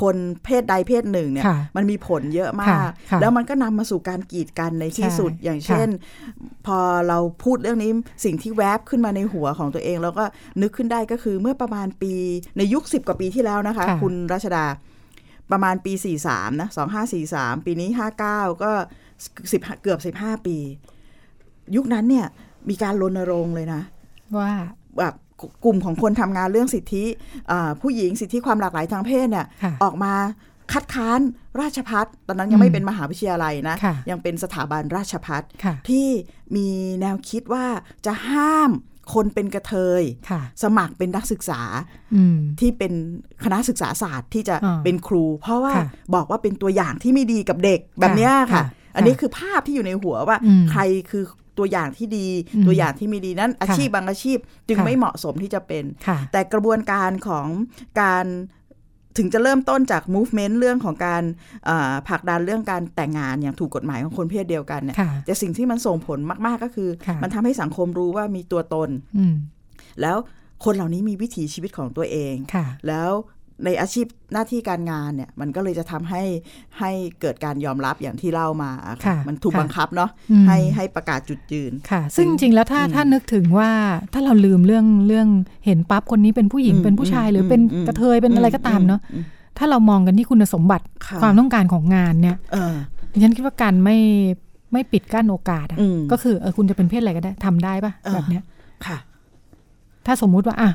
คนเพศใดเพศหนึ่งเนี่ยค่ะมันมีผลเยอะมาค่ะกค่ะแล้วมันก็นำมาสู่การกีดกันในที่ใช่สุดอย่างเช่น พอเราพูดเรื่องนี้สิ่งที่แวบขึ้นมาในหัวของตัวเอง แล้วก็นึกขึ้นได้ก็คือเมื่อประมาณปีในยุคสิบกว่าปีที่แล้วนะคะค่ะคุณรัชดาประมาณปี 43 นะ 2543 ปีนี้ 59 ก็สิบเกือบ 15 ปี ยุคนั้นเนี่ย มีการรณรงค์เลยนะ ว่าแบบ กลุ่มของคนทำงานเรื่องสิทธิอ่าผู้หญิงสิทธิความหลากหลายทางเพศเนี่ยค่ะออกมาคัดค้านราชพัฒตอนนั้นยังไม่อืมเป็นมหาวิทยาลัยนะค่ะยังเป็นสถาบันราชพัฒค่ะที่มีแนวคิดว่าจะห้ามคนเป็นกระเทยค่ะสมัครเป็นนักศึกษาอืมที่เป็นคณะศึกษาศาสตร์ที่จะอ่าเป็นครู เพราะว่าค่ะบอกว่าเป็นตัวอย่างที่ไม่ดีกับเด็กแบบเนี้ยค่ะค่ะ อันนี้คือภาพที่อยู่ในหัวว่าอืมใครคือ ตัวอย่างที่ดีอืมตัวอย่างที่ไม่ดีนั้น อาชีพบางอาชีพจึงค่ะไม่เหมาะสมที่จะเป็นค่ะแต่กระบวนการของการถึงจะเริ่มต้นจาก movement เรื่องของการเอ่อผลักดันเรื่องการแต่งงานอย่างถูกกฎหมายของคนเพศเดียวกันเนี่ยค่ะแต่สิ่งที่มันส่งผลมาก ๆ ก็คือค่ะมันทำให้สังคมรู้ว่ามีตัวตนอืมแล้วคนเหล่านี้มีวิถีชีวิตของตัวเองค่ะแล้ว ในอาชีพหน้าที่การงานเนี่ย มันก็เลยจะทำให้ให้เกิดการยอมรับอย่างที่เล่ามาอะค่ะค่ะมันถูกค่ะบังคับเนาะอืมให้ให้ประกาศจุดยืนค่ะ ซึ่งจริงๆแล้วถ้าอืมถ้านึกถึงว่าถ้าเราลืมเรื่องเรื่องเห็นปั๊บคนนี้เป็นผู้หญิงอืมเป็นผู้ชายอืมหรือเป็นอืมกระเทยเป็นอะไรก็ตามเนาะอืมถ้าเรามองกันที่คุณสมบัติค่ะความต้องการของงานเนี่ยเออดิฉันคิดว่าการไม่ไม่ปิดกั้นโอกาสอะอืมก็คือเออคุณจะเป็นเพศอะไรก็ได้ทำได้ปะเออแบบเนี้ยค่ะ ถ้าสมมุติว่าอะ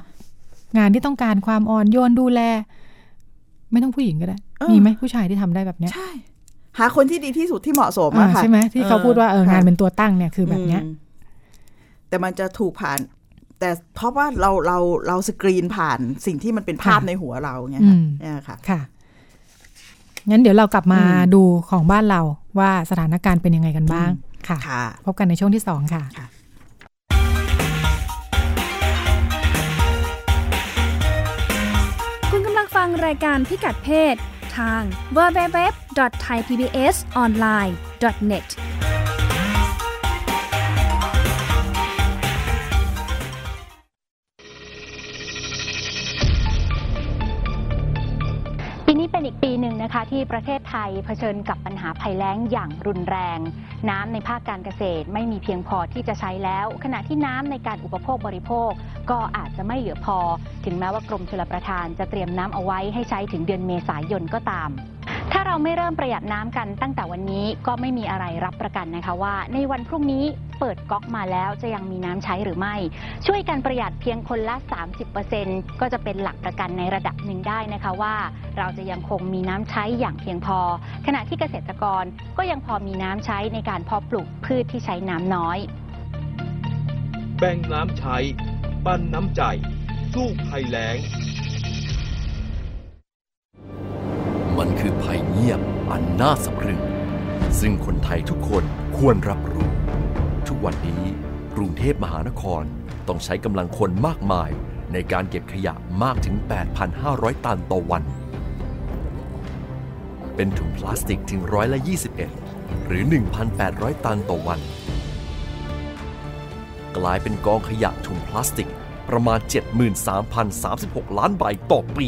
งานที่ต้องการความอ่อนโยนดูแล ไม่ต้องผู้หญิงก็ได้เออมีไหมผู้ชายที่ทำได้แบบเนี้ยใช่หาคนที่ดีที่สุดที่เหมาะสมอ่าอะค่ะใช่ไหมที่เขาพูดว่าเออค่ะงานเป็นตัวตั้งเนี่ยคือแบบเนี้ยอืมแต่มันจะถูกผ่าน แต่เพราะว่าเราเราเราสกรีนผ่านสิ่งที่มันเป็นภาพค่ะในหัวเราไงอืค่ะมเนี่ยค่ะค่ะ งั้นเดี๋ยวเรากลับมาอืมดูของบ้านเราว่าสถานการณ์เป็นยังไงกันบ้างค่ะค่ะพบกันในช่วงที่สองค่ะค่ะ ฟังรายการพิกัดเพศทาง www.thaipbsonline.net นะคะที่ประเทศไทยเผชิญกับปัญหาภัยแล้งอย่างรุนแรง น้ำในภาคการเกษตรไม่มีเพียงพอที่จะใช้แล้ว ขณะที่น้ำในการอุปโภคบริโภค ก็อาจจะไม่เหลือพอ ถึงแม้ว่ากรมชลประทานจะเตรียมน้ำเอาไว้ให้ใช้ถึงเดือนเมษายนก็ตาม ถ้าเราไม่เริ่มประหยัดน้ำกันตั้งแต่วันนี้ก็ไม่มีอะไรรับประกันนะคะว่า ในวันพรุ่งนี้เปิดก๊อกมาแล้วจะยังมีน้ำใช้หรือไม่ ช่วยกันประหยัดเพียงคนละ 30%ก็จะเป็นหลักประกันในระดับหนึ่งได้นะคะว่า เราจะยังคงมีน้ำใช้อย่างเพียงพอ ขณะที่เกษตรกรก็ยังพอมีน้ำใช้ในการเพาะปลูกพืชที่ใช้น้ำน้อย แบ่งน้ำใช้ ปั้นน้ำใจ สู้ภัยแล้ง มันคือภัยเงียบอันน่าสะพรึง ซึ่งคนไทยทุกคนควรรับรู้ ทุกวันนี้กรุงเทพมหานครต้องใช้กำลังคนมากมายในการเก็บขยะมากถึง 8,500 ตันต่อวัน เป็นถุงพลาสติกถึงร้อยละ21 หรือ 1,800 ตันต่อวัน กลายเป็นกองขยะถุงพลาสติกประมาณ 73,036 ล้านใบต่อปี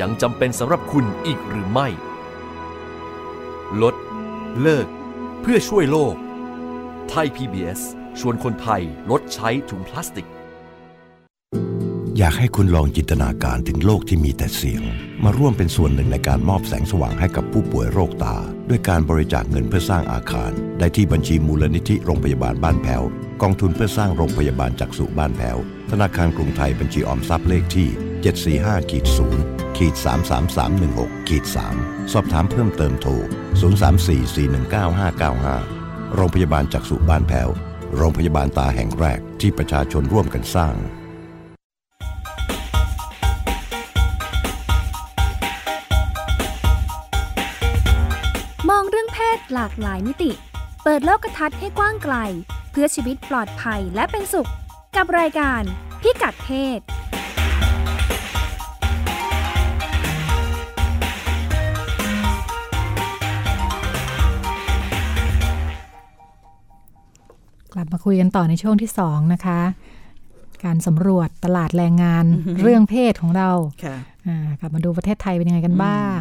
ยังจำเป็นสำหรับคุณอีกหรือไม่ ลด เลิก เพื่อช่วยโลก ไทย PBS ชวนคนไทยลดใช้ถุงพลาสติก อยากให้คุณลองจินตนาการถึงโลกที่มีแต่เสียง มาร่วมเป็นส่วนหนึ่งในการมอบแสงสว่างให้กับผู้ป่วยโรคตา ด้วยการบริจาคเงินเพื่อสร้างอาคาร ได้ที่บัญชีมูลนิธิโรงพยาบาลบ้านแพ้วกองทุนเพื่อสร้างโรงพยาบาลจักษุบ้านแพ้วธนาคารกรุงไทยบัญชีออมทรัพย์เลขที่ 745ขีด0ขีด33316ขีด3สอบถามเพิ่มเติมโทร 034419595 โรงพยาบาลจักษุบ้านแพ้ว โรงพยาบาลตาแห่งแรกที่ประชาชนร่วมกันสร้างมองเรื่องเพศหลากหลายมิติ เปิดโลกทัศน์ให้กว้างไกล เพื่อชีวิตปลอดภัยและเป็นสุข กับรายการพิกัดเพศ กลับมาคุยกันต่อในช่วงที่สองนะคะ การสำรวจตลาดแรงงานเรื่องเพศของเราค่ะอ่ากลับมาดูประเทศไทยเป็นยังไงกันบ้าง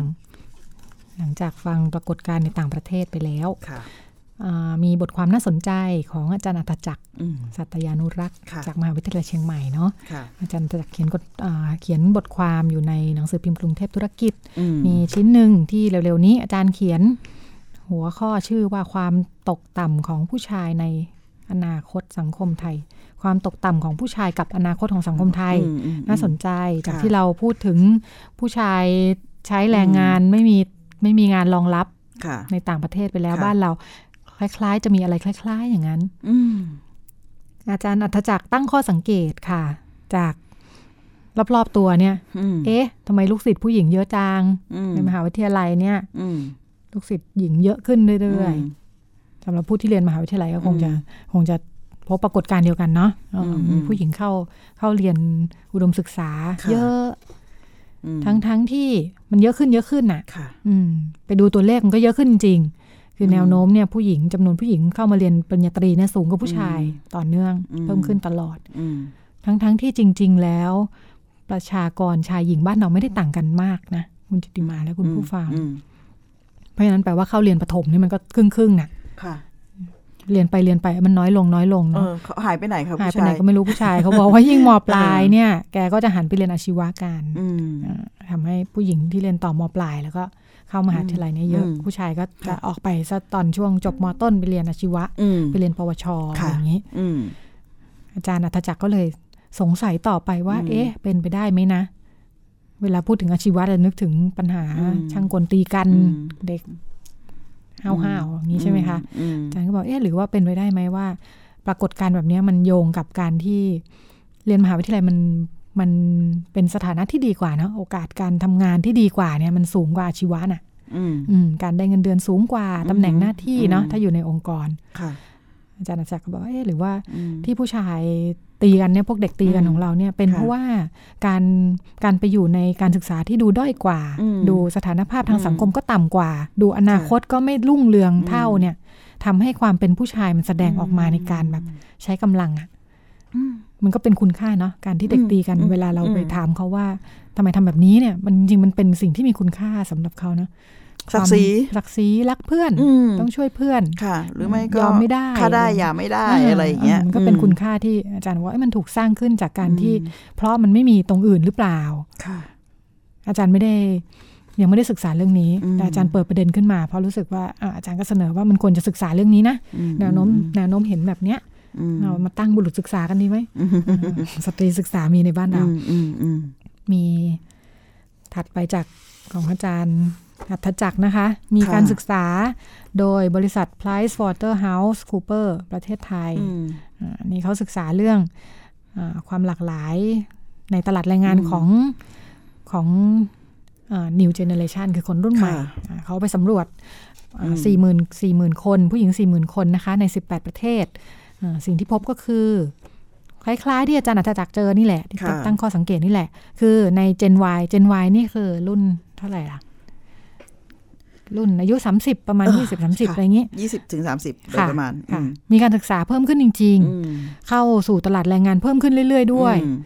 หลังจากฟังปรากฏการณ์ในต่างประเทศไปแล้วค่ะอ่ามีบทความน่าสนใจของอาจารย์อัตจักรอืมสัตยานุรักษ์ค่ะจากมหาวิทยาลัยเชียงใหม่เนาะค่ะอาจารย์อัตจักรเขียนกฎอ่าเขียนบทความอยู่ในหนังสือพิมพ์กรุงเทพธุรกิจอืมมีชิ้นหนึ่งที่เร็วๆนี้อาจารย์เขียน หัวข้อชื่อว่าความตกต่ำของผู้ชายใน อนาคตสังคมไทย ความตกต่ำของผู้ชายกับอนาคตของสังคมไทยอืมอืมน่าสนใจจากค่ะที่เราพูดถึงผู้ชายใช้แรงงานไม่มีไม่มีงานรองรับค่ะในต่างประเทศไปแล้วค่ะบ้านเรา คล้าย ๆ จะมีอะไรคล้าย ๆ อย่างนั้นอืมอาจารย์อัธจักรตั้งข้อสังเกตค่ะ จากรอบๆตัวเนี่ยอืมเอ๊ะทำไมลูกศิษย์ผู้หญิงเยอะจังอืมในมหาวิทยาลัยเนี่ยอืมลูกศิษย์หญิงเยอะขึ้นเรื่อยๆ สำหรับผู้ที่เรียนมหาวิทยาลัยก็คงจะอืมคงจะพบปรากฏการณ์เดียวกันเนาะเอออมมีผู้หญิงเข้าเข้าเรียนอุดมศึกษาค่ะเยอะอืมทั้งทั้งที่มันเยอะขึ้นเยอะขึ้นน่ะค่ะอืม ไปดูตัวเลขมันก็เยอะขึ้นจริงๆคืออมแนวโน้มเนี่ยผู้หญิงจำนวนผู้หญิงเข้ามาเรียนปริญญาตรีเนี่ยสูงกว่าผู้ชายอืมต่อเนื่องอืมเพิ่มขึ้นตลอดอืมทั้งทั้งที่จริง ๆ แล้ว ประชากรชายหญิงบ้านเราไม่ได้ต่างกันมากนะคุณจิติมาและคุณผู้ฟังอืมเพราะฉะนั้นแปลว่าเข้าเรียนประถมนี่มันก็ครึ่งครึ่งๆน่ะ ค่ะ เรียนไปเรียนไปมันน้อยลงน้อยลงเอเนาะอเขาหายไปไหนครับหายผู้ไปไหนชายก็ไม่รู้ผู้ชายเขาบอกว่ายิ่งมปลายเออเนี่ย แกก็จะหันไปเรียนอาชีวะกันอืมอ่าทำให้ผู้หญิงที่เรียนต่อมปลายแล้วก็เข้ามหาวิทยาลัยเนี่ยเยอะอืมผู้ชายก็จะค่ะออกไปซะตอนช่วงจบมต้นไปเรียนอาชีวะอืมไปเรียนปวชอะไรค่ะอย่างนี้อืมอาจารย์อัธจักรก็เลยสงสัยต่อไปว่าอืมเอ๊ะ เป็นไปได้ไหมนะ เวลาพูดถึงอาชีวะจะนึกถึงปัญหาอืมช่างกลตีกันอืมเด็ก ห้าวๆอย่างนี้ใช่ไหมคะอืมอาจารย์ก็บอกเอ๊ะหรือว่าเป็นไปได้ไหมว่า ปรากฏการณ์แบบเนี้ยมันโยงกับการที่เรียนมหาวิทยาลัยมันมันเป็นสถานะที่ดีกว่าเนอะโอกาสการทำงานที่ดีกว่าเนี่ยมันสูงกว่าอาชีวะน่ะอืมอืมการได้เงินเดือนสูงกว่าอืมตำแหน่งหน้าที่เนาะอืมถ้าอยู่ในองค์กรค่ะอาจารย์อาจารย์ก็บอกว่าเอ๊ะหรือว่าอืมที่ผู้ชาย ตีกันเนี่ยพวกเด็กตีกันอืมของเราเนี่ยเป็นค่ะเพราะว่าการการไปอยู่ในการศึกษาที่ดูด้อยกว่าอืมดูสถานภาพทางอืมสังคมก็ต่ำกว่า ดูอนาคตก็ไม่รุ่งเรืองอืมเท่าเนี่ยทำให้ความเป็นผู้ชายมันแสดงออกมาในการแบบใช้กำลังอะอืมมันก็เป็นคุณค่าเนาะการที่เด็กอืมตีกันอืมเวลาเราอืมไปถามเขาว่าทำไมทำแบบนี้เนี่ย มันจริงๆมันเป็นสิ่งที่มีคุณค่าสำหรับเขาเนาะ ศักดิ์ศรีความศักดิ์ศรีรักเพื่อนอืมต้องช่วยเพื่อนค่ะ หรือไม่ก็ยอมไม่ได้ค่าได้อย่าไม่ได้อะไรอย่างเงี้ยมันก็เป็นอืมคุณค่าที่อาจารย์บอกว่าเอ้ยมันถูกสร้างขึ้นจากการอืมที่ เพราะมันไม่มีตรงอื่นหรือเปล่าค่ะ อาจารย์ไม่ได้ยังไม่ได้ศึกษาเรื่องนี้อืมแต่อาจารย์เปิดประเด็นขึ้นมา เพราะรู้สึกว่าอะอาจารย์ก็เสนอว่ามันควรจะศึกษาเรื่องนี้นะอืมแนวโน้มแนวโน้มเห็นแบบเนี้ยอืมเรามาตั้งบุรุษศึกษากันดีไหมเออสตรีศึกษามีในบ้านเราอืมอืมอืมมีถัดไปจากของอาจารย์ อัธจักรนะคะ มีการศึกษาโดยบริษัท Price Waterhouse Cooper ประเทศไทยอืมอ่าอันนี้เขาศึกษาเรื่องอาความหลากหลายในตลาดแรงงานอืมของของอ่า new generation คือคนรุ่นใหม่ค่ะอ่าเขาไปสำรวจอืมสี่หมื่นสี่หมื่นคน ผู้หญิงสี่หมื่นคนนะคะ ใน 18 ประเทศอ่าสิ่งที่พบก็คือ คล้ายๆ ที่อาจารย์อัธจักรเจอนี่แหละ ที่ค่ะตั้งข้อสังเกตนี่แหละ คือใน Gen Y Gen Y นี่คือรุ่นเท่าไหร่ล่ะ รุ่นอายุ 30 ประมาณ 20 30 อะไรอย่างนี้ยี่สิบถึงสามสิบโดยค่ะประมาณค่ะอืมมีการศึกษาเพิ่มขึ้นจริงๆอืมเข้าสู่ตลาดแรงงานเพิ่มขึ้นเรื่อย ๆ ด้วยอืม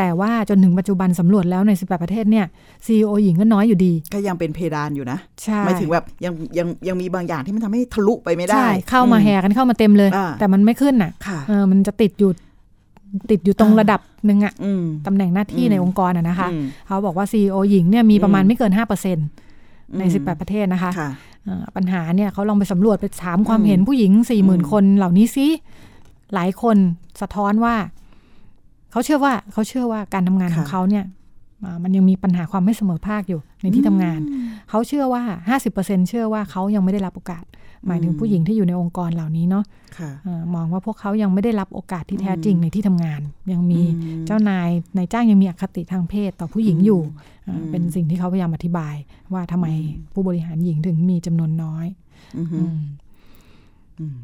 แต่ว่าจนถึงปัจจุบันสำรวจแล้วใน 18 ประเทศเนี่ย CEO หญิงก็น้อยอยู่ดี ก็ยังเป็นเพดานอยู่นะใช่หมายถึงแบบยังยังยังมีบางอย่างที่มันทำให้ทะลุไปไม่ได้ใช่เข้ามาอืแห่กันเข้ามาเต็มเลยอ่าแต่มันไม่ขึ้นอะค่ะเออมันจะติดอยู่ติดอยู่ตรงอ่าระดับหนึ่งอะอืมตำแหน่งหน้าที่อืมในองค์กรอะนะคะอืมเขาบอกว่า CEO หญิงเนี่ยมีประมาณอืมไม่เกิน5%ใน อืม18 ประเทศนะคะค่ะเอ่อปัญหาเนี่ยเขาลองไปสำรวจไปถามความอืมเห็นผู้หญิงอืม40,000 คนเหล่านี้ซิหลายคนสะท้อนว่า เขาเชื่อว่าเขาเชื่อว่าการทำงานของเขาเนี่ยอ่า มันยังมีปัญหาความไม่เสมอภาคอยู่ในที่ทำงาน เขาเชื่อว่า 50%เชื่อว่าเขายังไม่ได้รับโอกาส หมายถึงผู้หญิงที่อยู่ในองค์กรเหล่านี้เนาะค่ะเอ่อมองว่าพวกเขายังไม่ได้รับโอกาสที่แท้จริงในที่ทำงาน ยังมีอืมเจ้านายนายจ้างยังมีอคติทางเพศต่อผู้หญิงอยู่อ่าอืมเป็นสิ่งที่เขาพยายามอธิบาย ว่าทำไมผู้บริหารหญิงถึงมีจำนวนน้อย อือฮึอืมอืม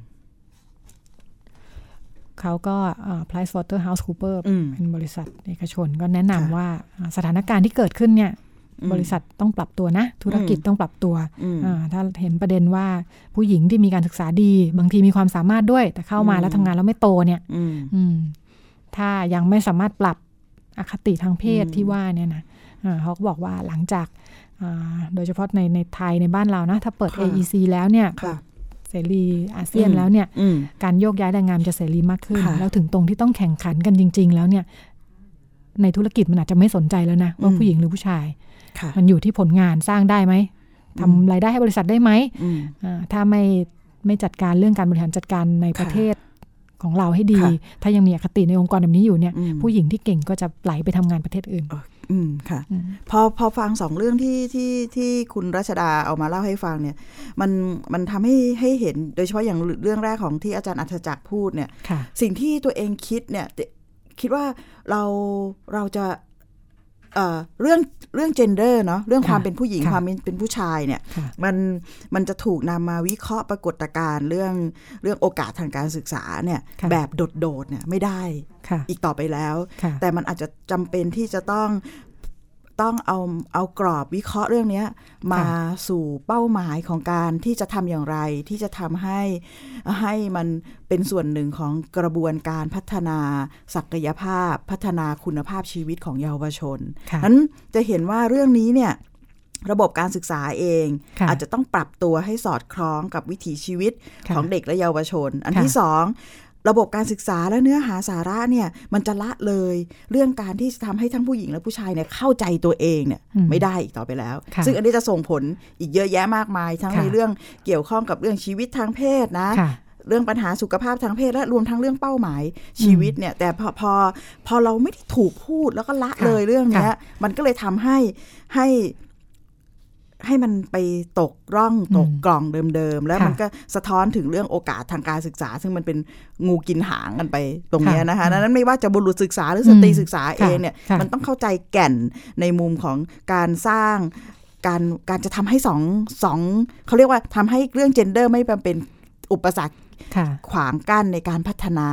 เขาก็อ่า Price Waterhouse Cooper อืมเป็นบริษัทเอกชนก็แนะนำค่ะว่าอ่าสถานการณ์ที่เกิดขึ้นเนี่ยอืมบริษัทต้องปรับตัวนะ ธุรกิจอืมต้องปรับตัวอืมอ่าถ้าเห็นประเด็นว่าผู้หญิงที่มีการศึกษาดี บางทีมีความสามารถด้วย แต่เข้ามาอืมแล้วทำงานแล้วไม่โตเนี่ยอืมอืมถ้ายังไม่สามารถปรับอคติทางเพศอืมที่ว่าเนี่ยนะอ่าเขาก็บอกว่าหลังจากอ่าโดยเฉพาะในในไทยในบ้านเรานะ ถ้าเปิด AEC แล้วเนี่ยค่ะ เสรีอาเซียนอืมแล้วเนี่ยอืมการโยกย้ายแรงงานจะเสรีมากขึ้นค่ะแล้วถึงตรงที่ต้องแข่งขันกันจริง ๆ แล้วเนี่ยในธุรกิจมันอาจจะไม่สนใจแล้วนะว่าอืมผู้หญิงหรือผู้ชายค่ะมันอยู่ที่ผลงานสร้างได้ไหมทำรายได้ให้บริษัทได้ไหมอืมอ่าถ้าไม่ไม่จัดการเรื่องการบริหารจัดการในประเทศของเราให้ดีค่ะถ้ายังมีอคติในองค์กรแบบนี้อยู่เนี่ยอืมผู้หญิงที่เก่งก็จะไหลไปทำงานประเทศอื่น อืมค่ะอืมพอพอฟังสองเรื่องที่ที่ที่คุณรัชดาเอามาเล่าให้ฟังเนี่ย มันมันทำให้ให้เห็นโดยเฉพาะอย่างเรื่องแรกของที่อาจารย์อัธจักรพูดเนี่ยค่ะสิ่งที่ตัวเองคิดเนี่ยจะคิดว่าเราเราจะ เอ่อเรื่องเรื่อง gender เนาะเรื่องความค่ะเป็นผู้หญิงค่ะความเป็นเป็นผู้ชายเนี่ยค่ะมันมันจะถูกนำมาวิเคราะห์ปรากฏการณ์เรื่องเรื่องโอกาสทางการศึกษาเนี่ยค่ะแบบโดดๆเนี่ยไม่ได้ค่ะอีกต่อไปแล้วค่ะแต่มันอาจจะจำเป็นที่จะต้อง ต้องเอาเอากรอบวิเคราะห์เรื่องเนี้ยมาสู่เป้าหมายของการที่จะทำอย่างไร ที่จะทำให้ให้มันเป็นส่วนหนึ่งของกระบวนการพัฒนาศักยภาพ พัฒนาคุณภาพชีวิตของเยาวชนค่ะนั้นจะเห็นว่าเรื่องนี้เนี่ยระบบการศึกษาเองค่ะอาจจะต้องปรับตัวให้สอดคล้องกับวิถีชีวิตค่ะของเด็กและเยาวชน อันค่ะที่สอง ระบบการศึกษาและเนื้อหาสาระเนี่ยมันจะละเลย เรื่องการที่จะทำให้ทั้งผู้หญิงและผู้ชายเนี่ยเข้าใจตัวเองเนี่ยอืมไม่ได้อีกต่อไปแล้วค่ะซึ่งอันนี้จะส่งผลอีกเยอะแยะมากมาย ทั้งค่ะในเรื่องเกี่ยวข้องกับเรื่องชีวิตทางเพศนะค่ะเรื่องปัญหาสุขภาพทางเพศและรวมทั้งเรื่องเป้าหมายชีวิตเนี่ย แต่พอพอพอเราไม่ได้ถูกพูดแล้วก็ละค่ะเลยเรื่องเนี้ยค่ะมันก็เลยทำให้ให้ ให้มันไปตกร่องตกอืมกล่องเดิมๆ แล้วค่ะมันก็สะท้อนถึงเรื่องโอกาสทางการศึกษา ซึ่งมันเป็นงูกินหางกันไปตรงเนี้ยค่ะนะคะดังนั้นไม่ว่าจะบุรุษศึกษาหรือสตรีอืมศึกษาค่ะเองเนี่ยค่ะมันต้องเข้าใจแก่นในมุมของการสร้างการการจะทำให้สองสองเขาเรียกว่าทำให้เรื่อง gender ไม่เป็นอุปสรรคค่ะขวางกั้นในการพัฒนา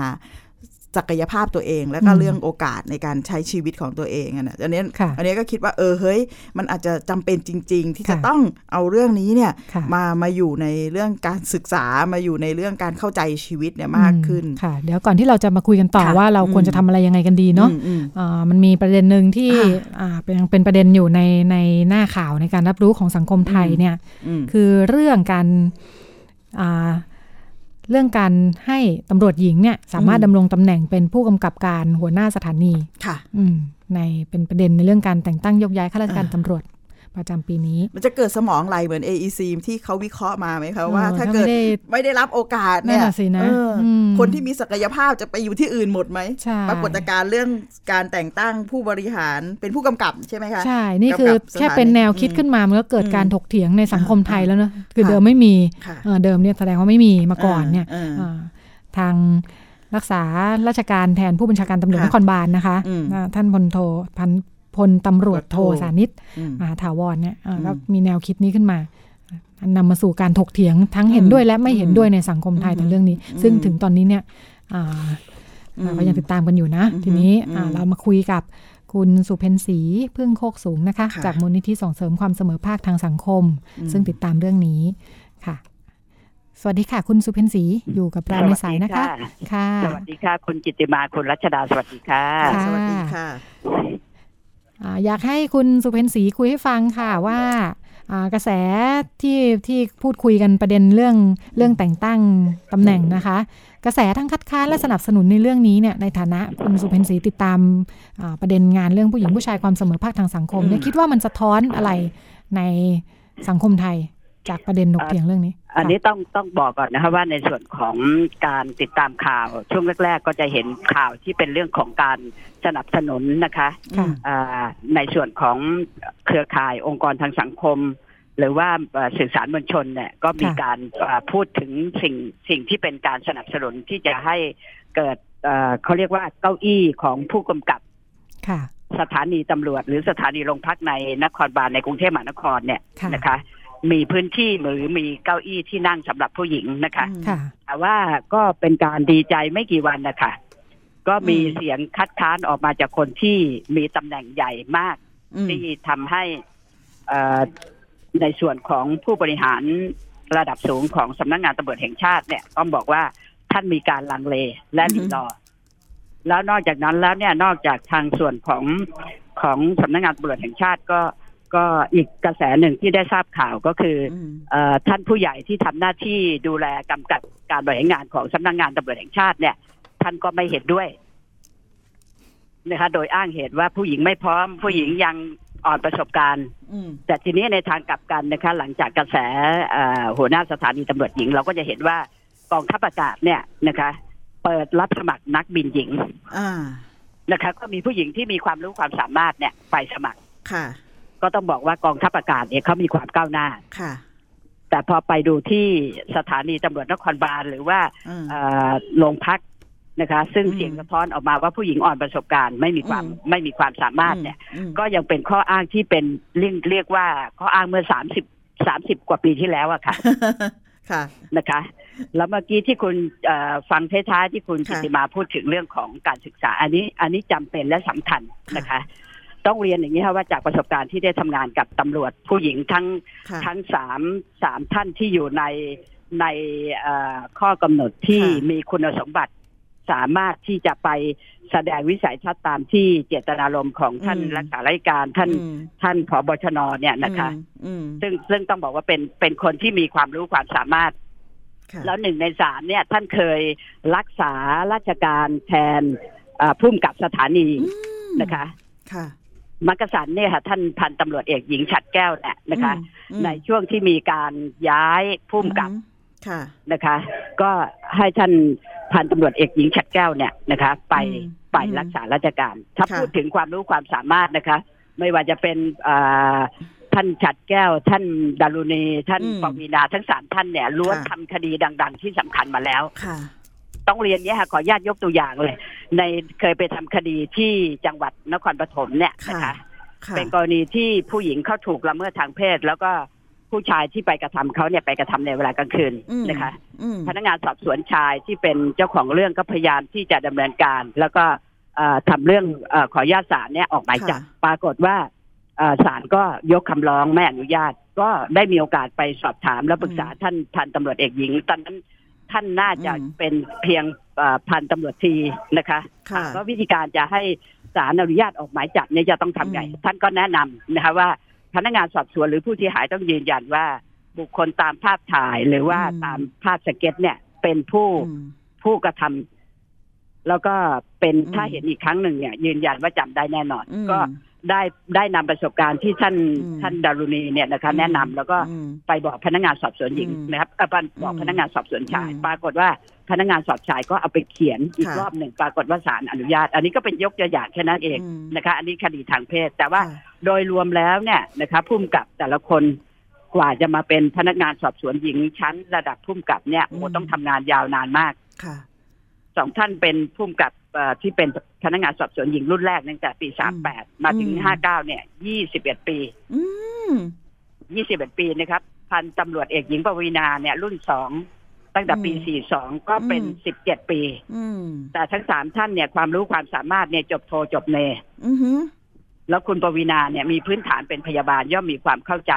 ศักยภาพตัวเอง แล้วก็อืมเรื่องโอกาสในการใช้ชีวิตของตัวเองอะนะอันนี้ค่ะอันนี้ก็คิดว่าเออเฮ้ย มันอาจจะจำเป็นจริง ๆ ที่จะค่ะต้องเอาเรื่องนี้เนี่ยค่ะมามาอยู่ในเรื่องการศึกษามาอยู่ในเรื่องการเข้าใจชีวิตเนี่ยมากขึ้นอืมค่ะ เดี๋ยวก่อนที่เราจะมาคุยกันต่อค่ะว่าเราควรจะทำอะไรยังไงกันดีเนาะอืมอืมอ่ามันมีประเด็นหนึ่งที่ค่ะอ่าเป็นยังเป็นประเด็นอยู่ในในหน้าข่าวในการรับรู้ของสังคมไทยอืมเนี่ยอืมคือเรื่องการอ่า เรื่องการให้ตำรวจหญิงเนี่ยสามารถอืมดำรงตำแหน่งเป็นผู้กำกับการหัวหน้าสถานีค่ะอืมในเป็นประเด็นในเรื่องการแต่งตั้งยกย้ายข้าราชการอ่าตำรวจ ประจำปีนี้ มันจะเกิดสมองไหลเหมือน AEC ที่เขาวิเคราะห์มาไหมคะว่าเออถ้าถ้าเกิดไม่ได้ไม่ได้รับโอกาสเนี่ยนั่นน่ะสินะเอออมคนที่มีศักยภาพจะไปอยู่ที่อื่นหมดไหมใช่ปรากฏการณ์เรื่องการแต่งตั้งผู้บริหารเป็นผู้กำกับใช่ไหมคะใช่ นี่คือกับสถานีแค่เป็นแนวคิดอืมขึ้นมามันก็เกิดการอืมถกเถียงในสังคมไทยแล้วเนอะคือค่ะเดิมไม่มีค่ะเออเดิมเนี่ยแสดงว่าไม่มีมาก่อนเนี่ยเอออ่าทางรักษาราชการแทนผู้บัญชาการตำรวจค่ะนครบาลนะคะอืมอ่าท่านพลโทพัน พลตำรวจโทโทสานิตอืมมหาถาวรเนี่ยอ่าอืมก็มีแนวคิดนี้ขึ้นมาอันนำมาสู่การถกเถียงทั้งเห็นด้วยและไม่เห็นด้วยในสังคมไทยอืมแต่เรื่องนี้อืมซึ่งถึงตอนนี้เนี่ยอ่าอืมก็ยังติดตามกันอยู่นะอืมทีนี้อืมอ่าเรามาคุยกับคุณสุเพนศรีพึ่งโคกสูงนะคะค่ะจากมูลนิธิส่งเสริมความเสมอภาคทางสังคมอืมซึ่งติดตามเรื่องนี้ค่ะ สวัสดีค่ะ คุณสุเพนศรีอยู่กับเราในสายนะคะ ค่ะ สวัสดีค่ะ คุณจิตติมาคุณรัชดาสวัสดีค่ะค่ะสวัสดีค่ะ อยากให้คุณสุเพนศรีคุยให้ฟังค่ะว่ากระแสที่ที่พูดคุยกันประเด็นเรื่องเรื่องแต่งตั้งตำแหน่งนะคะ กระแสทั้งคัดค้านและสนับสนุนในเรื่องนี้เนี่ยในฐานะคุณสุเพนศรีติดตามประเด็นงานเรื่องผู้หญิงผู้ชายความเสมอภาคทางสังคมเนี่ยคิดว่ามันสะท้อนอะไรในสังคมไทย จากประเด็นถกเถียงเรื่องนี้ อันนี้ต้องต้องบอกก่อนนะคะว่าในส่วนของการติดตามข่าวช่วงแรก ๆ ก็จะเห็นข่าวที่เป็นเรื่องของการสนับสนุนนะคะค่ะอ่าในส่วนของเครือข่ายองค์กรทางสังคม หรือว่าเอ่อสื่อสารมวลชนเนี่ยก็มีค่ะการอ่าพูดถึงสิ่งสิ่งที่เป็นการสนับสนุนที่จะให้เกิดเอ่อเขาเรียกว่าเก้าอี้ของผู้กำกับค่ะสถานีตำรวจ หรือสถานีโรงพักในนครบาลในกรุงเทพมหานครเนี่ยค่ะนะคะ มีพื้นที่หรือมีเก้าอี้ที่นั่งสำหรับผู้หญิงนะคะค่ะแต่ว่าก็เป็นการดีใจไม่กี่วันนะคะก็มีอืมเสียงคัดค้านออกมาจากคนที่มีตำแหน่งใหญ่มากอืมที่ทำให้เอ่อในส่วนของผู้บริหารระดับสูงของสำนักงานตำรวจแห่งชาติเนี่ยต้องบอกว่าท่านมีการลังเลและหลีรออแล้วนอกจากนั้นแล้วเนี่ยนอกจากทางส่วนของของสำนักงานตำรวจแห่งชาติก็ ก็อีกกระแสหนึ่งที่ได้ทราบข่าวก็คืออืมเอ่อท่านผู้ใหญ่ที่ทำหน้าที่ดูแลกำกับการบริหารงานของสำนักงานตำรวจแห่งชาติเนี่ย ท่านก็ไม่เห็นด้วยนะคะโดยอ้างเหตุว่าผู้หญิงไม่พร้อม ผู้หญิงยังอ่อนประสบการณ์อืมแต่ทีนี้ในทางกลับกันนะคะ หลังจากกระแสเอ่อหัวหน้าสถานีตำรวจหญิง เราก็จะเห็นว่ากองทัพอากาศเนี่ยนะคะ เปิดรับสมัครนักบินหญิงอ่านะคะ ก็มีผู้หญิงที่มีความรู้ความสามารถเนี่ยไปสมัครค่ะ ก็ต้องบอกว่ากองทัพอากาศเนี่ยเขามีความก้าวหน้าค่ะ แต่พอไปดูที่สถานีตำรวจนครบาลหรือว่าอืมเอ่อโรงพักนะคะ ซึ่งอืมเสียงสะท้อนออกมาว่าผู้หญิงอ่อนประสบการณ์ไม่มีความอืมไม่มีความสามารถเนี่ยอืมก็ยังเป็นข้ออ้างที่เป็นเรียกเรียกว่าข้ออ้างเมื่อสามสิบสามสิบกว่าปีที่แล้วอะค่ะค่ะนะคะ แล้วเมื่อกี้ที่คุณเอ่อฟังท้ายๆที่คุณค่ะจิตติมาพูดถึงเรื่องของการศึกษา อันนี้ อันนี้จำเป็นและสำคัญนะคะ ต้องเรียนอย่างนี้ค่ะว่าจากประสบการณ์ที่ได้ทำงานกับตำรวจผู้หญิงทั้งค่ะทั้งสามสามท่านที่อยู่ในในเอ่อข้อกำหนดที่ค่ะมีคุณสมบัติสามารถที่จะไปแสดงวิสัยทัศน์ตามที่เจตนารมณ์ของท่านอืมรักษาราชการท่านอืมท่านผบชนเนี่ยนะคะอืมซึ่งซึ่งต้องบอกว่าเป็นเป็นคนที่มีความรู้ความสามารถค่ะแล้วหนึ่งในสามเนี่ยท่านเคยรักษาราชการแทนเอ่อผู้กำกับสถานีอืมนะคะค่ะ มักกะสันเนี่ยค่ะท่านพันตำรวจเอกหญิงฉัดแก้วเนี่ยนะคะอืมในช่วงที่มีการย้ายผู้กำกับอืมค่ะนะคะ ก็ให้ท่านพันตำรวจเอกหญิงฉัดแก้วเนี่ยนะคะ ไปอืมไปอืมรักษาราชการ ถ้าค่ะพูดถึงความรู้ความสามารถนะคะ ไม่ว่าจะเป็นอ่าท่านฉัดแก้ว ท่านดารุณี ท่านอืมปวีนาทั้งสามท่านเนี่ยล้วนค่ะทำคดีดัง ๆ ที่สำคัญมาแล้วค่ะ ต้องเรียนเนี้ยค่ะขออนุญาตยกตัวอย่างเลย ในเคยไปทำคดีที่จังหวัดนครปฐมเนี่ยนะคะค่ะเป็นกรณีที่ผู้หญิงเขาถูกละเมิดทางเพศ แล้วก็ผู้ชายที่ไปกระทำเขาเนี่ยไปกระทำในเวลากลางคืนอืมนะคะอืมพนักงานสอบสวนชายที่เป็นเจ้าของเรื่องก็พยายามที่จะดำเนินการ แล้วก็เอ่อทำเรื่องเออขออนุญาตศาลเนี่ยออกหมายจับค่ะปรากฏว่าเอ่อศาลก็ยกคำร้องไม่อนุญาต ก็ได้มีโอกาสไปสอบถามและปรึกษาท่านพันตำรวจเอกหญิง ตอนนั้น ท่านน่าจะอืมเป็นเพียงเอ่อพันตำรวจตรีนะคะค่ะว่าวิธีการจะให้ศาลอนุญาตออกหมายจับเนี่ยจะต้องทำไงอืมท่านก็แนะนำนะคะว่าพนักงานสอบสวนหรือผู้เสียหายต้องยืนยันว่า บุคคลตามภาพถ่ายหรือว่าอืมตามภาพสเก็ต เนี่ย เป็นผู้อืมผู้กระทำแล้วก็เป็นอืมถ้าเห็นอีกครั้งหนึ่งเนี่ย ยืนยันว่าจำได้แน่นอนอืมก็ ได้ได้นำประสบการณ์ที่ท่านอืมท่านดารุณีเนี่ยนะคะแนะนำแล้วก็อืมไปบอกพนักงานสอบสวนหญิงอืมนะครับเอ่อบอกอืมพนักงานสอบสวนชายอืมปรากฏว่าพนักงานสอบชายก็เอาไปเขียนอีกค่ะรอบหนึ่งปรากฏว่าศาลอนุญาต อันนี้ก็เป็นยกตัวอย่างแค่นั้นเองอืมนะคะ อันนี้คดีทางเพศ แต่ว่าค่ะโดยรวมแล้วเนี่ยนะคะผู้กำกับแต่ละคนกว่าจะมาเป็นพนักงานสอบสวนหญิงชั้นระดับผู้กำกับเนี่ยโอ้โหอืมต้องทำงานยาวนานมากค่ะ สองท่านเป็นผู้กำกับเอ่อที่เป็นพนักงานสอบสวนหญิงรุ่นแรกตั้งแต่ปีสามแปดมาถึงอืมห้าเก้าเนี่ยยี่สิบเอ็ดปีอืมยี่สิบเอ็ดปีนะครับ พันตำรวจเอกหญิงปวีนาเนี่ย รุ่นสองตั้งแต่ปีอืมสี่สองก็เป็นอืมสิบเจ็ดปีอืมแต่ทั้งสามท่านเนี่ย ความรู้ความสามารถเนี่ยจบโทจบเนอือหือแล้วคุณปวีนาเนี่ยมีพื้นฐานเป็นพยาบาลย่อมมีความเข้าใจ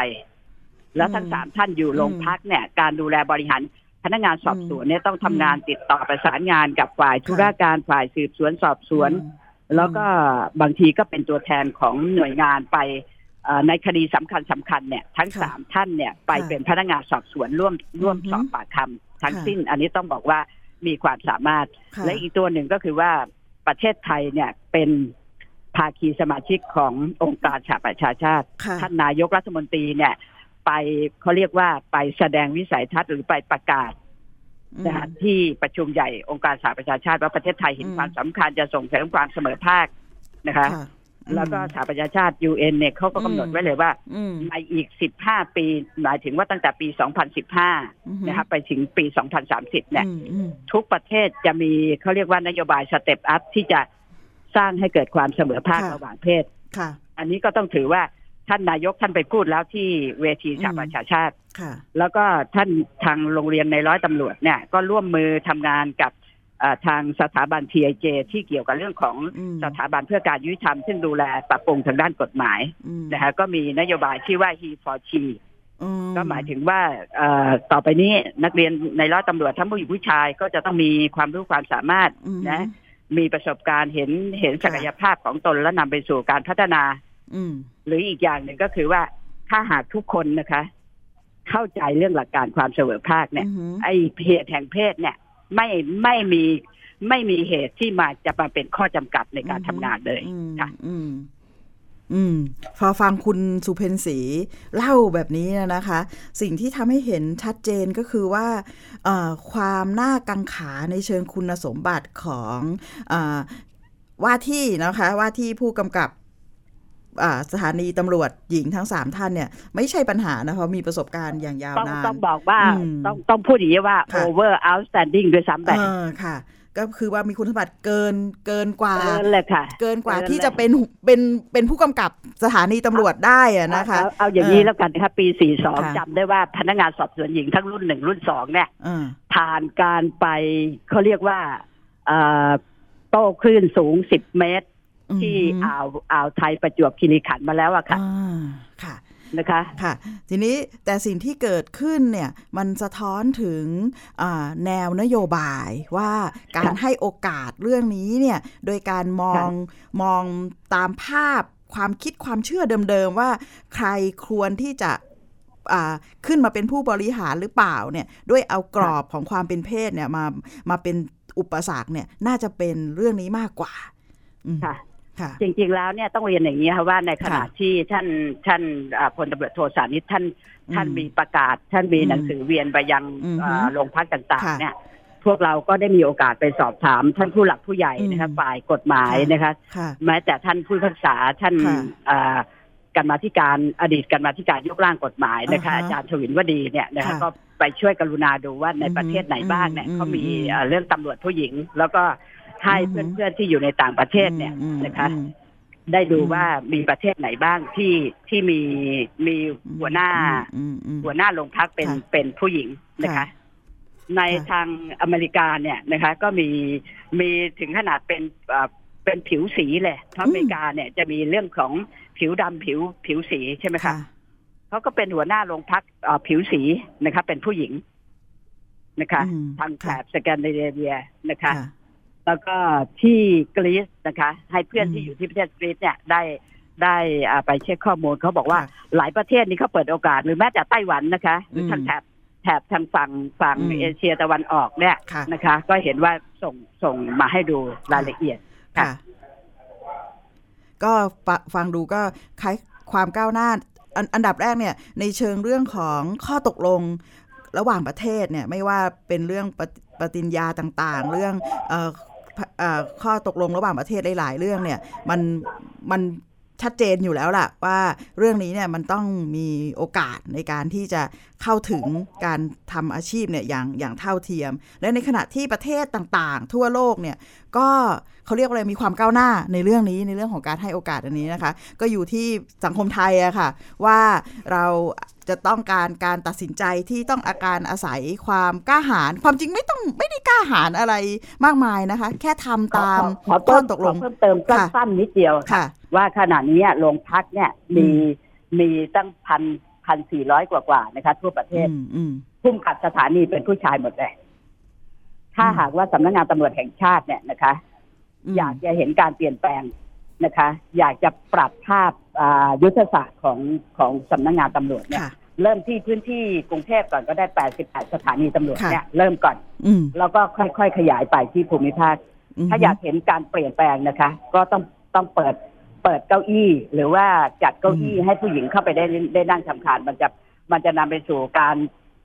แล้วทั้งอืมสามท่านอยู่โรงอืมพักเนี่ย การดูแลบริหาร พนักงานสอบสวนเนี่ยต้องทำงานติดต่อประสานงานกับฝ่ายธุรการฝ่ายสืบสวนสอบสวน แล้วก็บางทีก็เป็นตัวแทนของหน่วยงานไปเอ่อในคดีสำคัญสำคัญเนี่ยทั้งค่ะสามท่านเนี่ยไปค่ะเป็นพนักงานสอบสวนร่วมร่วมอือฮึสอบปากคำทั้งค่ะสิ้น อันนี้ต้องบอกว่ามีความสามารถค่ะและอีกตัวหนึ่งก็คือว่าประเทศไทยเนี่ยเป็นภาคีสมาชิกขององค์การสหประชาชาติค่ะท่านนายกรัฐมนตรีเนี่ย ไปเขาเรียกว่าไปแสดงวิสัยทัศน์หรือไปประกาศนะฮะที่ประชุมใหญ่องค์การสหประชาชาติว่าประเทศไทยเห็นอืมความสำคัญจะส่งเสริมความเสมอภาคนะคะค่ะแล้วก็สหประชาชาติ UN เนี่ยเขาก็กำหนดอืมไว้เลยว่าอืมในอีก15ปีหมายถึงว่าตั้งแต่ปีอือฮึ2015นะครับไปถึงปี2030เนี่ยอืมอืมทุกประเทศจะมีเขาเรียกว่านโยบาย step up ที่จะสร้างให้เกิดความเสมอภาคค่ะระหว่างเพศค่ะอันนี้ก็ต้องถือว่า ท่านนายกท่านไปพูดแล้วที่เวทีสหประชาชาติค่ะแล้วก็ท่านทางโรงเรียนนายร้อยตำรวจเนี่ย ก็ร่วมมือทำงานกับเอ่อทางสถาบัน TIJ ที่เกี่ยวกับเรื่องของอืมสถาบันเพื่อการยุติธรรม ซึ่งดูแลปรับปรุงทางด้านกฎหมายอืมนะฮะก็มีนโยบายที่ว่า he for she อืก็หมายถึงว่าเอ่อต่อไปนี้นักเรียนในร้อยตำรวจทั้งผู้หญิงผู้ชายก็จะต้องมีความรู้ความสามารถอืมนะมีประสบการณ์เห็นเห็นศักยภาพของตนและนำไปสู่การพัฒนาอืม หรืออีกอย่างหนึ่งก็คือว่าถ้าหากทุกคนนะคะ เข้าใจเรื่องหลักการความเสมอภาคเนี่ยอือหือไอเหตุแห่งเพศเนี่ย ไม่ไม่มีไม่มีเหตุที่มาจะมาเป็นข้อจำกัดในการทำงานเลยอืมค่ะอืมอืมพอฟังคุณสุเพนศรีเล่าแบบนี้นะคะ สิ่งที่ทำให้เห็นชัดเจนก็คือว่าเอ่อความน่ากังขาในเชิงคุณสมบัติของอาว่าที่นะคะ ว่าที่ผู้กำกับอ่า สถานีตำรวจหญิงทั้งสามท่านเนี่ย ไม่ใช่ปัญหานะเพราะมีประสบการณ์อย่างยาวต้องนาน ต้องบอกว่าอืมต้องต้องพูดอย่างนี้ว่าค่ะ over outstanding ด้วยซ้ำไปเออค่ะก็คือว่ามีคุณสมบัติเกินเกินกว่า เกินเลยค่ะ เกินกว่าเกินที่เลยจะเป็นเป็นเป็นผู้กำกับสถานีตำรวจได้อะนะคะเอาเอาอย่างนี้แล้วกันนะคะปีค่ะ42จำได้ว่าพนักงานสอบสวนหญิงทั้งรุ่นหนึ่งรุ่นสองเนี่ยเออผ่านการไปเขาเรียกว่าเอ่อโต้คลื่นสูง10เมตร ที่อืมอ่าวอ่าวไทยประจวบคีรีขันธ์มาแล้วอะค่ะอ่าค่ะนะคะค่ะทีนี้แต่สิ่งที่เกิดขึ้นเนี่ยมันสะท้อนถึงอ่าแนวนโยบายว่าการให้โอกาสเรื่องนี้เนี่ยโดยการมองมองตามภาพความคิดความเชื่อเดิมๆว่าใครควรที่จะอ่าขึ้นมาเป็นผู้บริหารหรือเปล่าเนี่ยด้วยเอากรอบของความเป็นเพศเนี่ยมามาเป็นอุปสรรคเนี่ยน่าจะเป็นเรื่องนี้มากกว่าอืมค่ะค่ะ จริงๆแล้วเนี่ยต้องเรียนอย่างนี้ค่ะว่าในขณะค่ะที่ท่านท่านอ่าพลตำรวจโทสานิตท่านท่านอืมมีประกาศ ท่านมีอืมหนังสือเวียนไปยังอืมอ่าโรงพักต่างค่ะๆเนี่ย พวกเราก็ได้มีโอกาสไปสอบถาม ท่านผู้หลักผู้ใหญ่นะคะอืมฝ่ายกฎหมายนะคะค่ะแม้แต่ท่านผู้พิพากษาท่านค่ะอ่ากรรมาธิการอดีตกรรมาธิการยกร่างกฎหมายนะคะอ่าฮะอาจารย์ถวินวดีเนี่ยนะคะค่ะก็ไปช่วยกรุณาดูว่าในอืมประเทศไหนบ้างเนี่ยอืมเขามีอืมเอ่อเรื่องตำรวจผู้หญิง แล้วก็ ให้อืมเพื่อนๆที่อยู่ในต่างประเทศเนี่ยอืมนะคะอืมได้ดูว่ามีประเทศไหนบ้างที่ที่มีมีหัวหน้าอืมอืมหัวหน้าโรงพักเป็นค่ะเป็นผู้หญิงนะคะค่ะในค่ะทางอเมริกาเนี่ยนะคะ ก็มีมีถึงขนาดเป็นเอ่อเป็นผิวสีเลยเพราะอเมริกาเนี่ยจะมีเรื่องของผิวดำผิวผิวสีใช่ไหมคะค่ะเขาก็เป็นหัวหน้าโรงพักเอ่อผิวสีนะคะ เป็นผู้หญิงนะคะอืมทางแถค่ะบสแกนดิเนเวียนะคะค่ะ แล้วก็ที่กรีซนะคะ ให้เพื่อนอืมที่อยู่ที่ประเทศกรีซเนี่ยได้ได้อ่าไปเช็คข้อมูลเขาบอกว่าค่ะหลายประเทศนี้เขาเปิดโอกาสหรือแม้แต่ไต้หวันนะคะ หรืออมทางแถบแถบทางฝั่งฝั่งอืมเอเชียตะวันออกเนี่ยค่ะนะคะ ก็เห็นว่าส่งส่งมาให้ดูรายละเอียดค่ะค่ะก็ฟะฟังดูก็คล้ายความก้าวหน้าอันอันดับแรกเนี่ย ในเชิงเรื่องของข้อตกลงระหว่างประเทศเนี่ย ไม่ว่าเป็นเรื่องปฏิปฏิญญาต่างๆ เรื่องเออพะเอ่อ ข้อตกลงระหว่างประเทศหลาย ๆ เรื่องเนี่ย มันมัน ชัดเจนอยู่แล้วล่ะ ว่าเรื่องนี้เนี่ยมันต้องมีโอกาสในการที่จะเข้าถึงการทำอาชีพเนี่ยอย่างอย่างเท่าเทียม และในขณะที่ประเทศต่างๆ ทั่วโลกเนี่ยก็เขาเรียกว่าอะไรมีความก้าวหน้าในเรื่องนี้ในเรื่องของการให้โอกาสอันนี้นะคะ ก็อยู่ที่สังคมไทยอะค่ะ ว่าเราจะต้องการการตัดสินใจที่ต้องอาการอาศัยความกล้าหาญความจริงไม่ต้องไม่ได้กล้าหาญอะไรมากมายนะคะ แค่ทำตามขอขอข้เพิ่อมตกลงขอเพิ่มเติมค่ะสั้นๆนิดเดียวค่ะ ว่าขณะนี้โรงพักเนี่ยมีมีตั้งพันพันสี่ร้อยกว่าๆนะคะ ทั่วประเทศอืมอืมพุ่มขัดสถานีเป็นผู้ชายหมดเลย ถ้าอืมหากว่าสำนักงานตำรวจแห่งชาติเนี่ยนะคะมอยากจะเห็นการเปลี่ยนแปลงนะคะ อยากจะปรับภาพอ่ายุทธศาสตร์ของของสำนักงานตำรวจเนี่ยค่ะเริ่มที่พื้นที่กรุงเทพก่อนก็ได้ 88 สถานีตำรวจค่ะเนี่ยเริ่มก่อนอืมแล้วก็ค่อยๆ ขยายไปที่ภูมิภาคมถ้าอยากเห็นการเปลี่ยนแปลงนะคะ ก็ต้องต้องเปิด เปิดเก้าอี้ หรือว่าจัดเก้าอี้ให้ผู้หญิงเข้าไปได้ได้นั่งทำคานมันจะมันจะนำไปสู่การ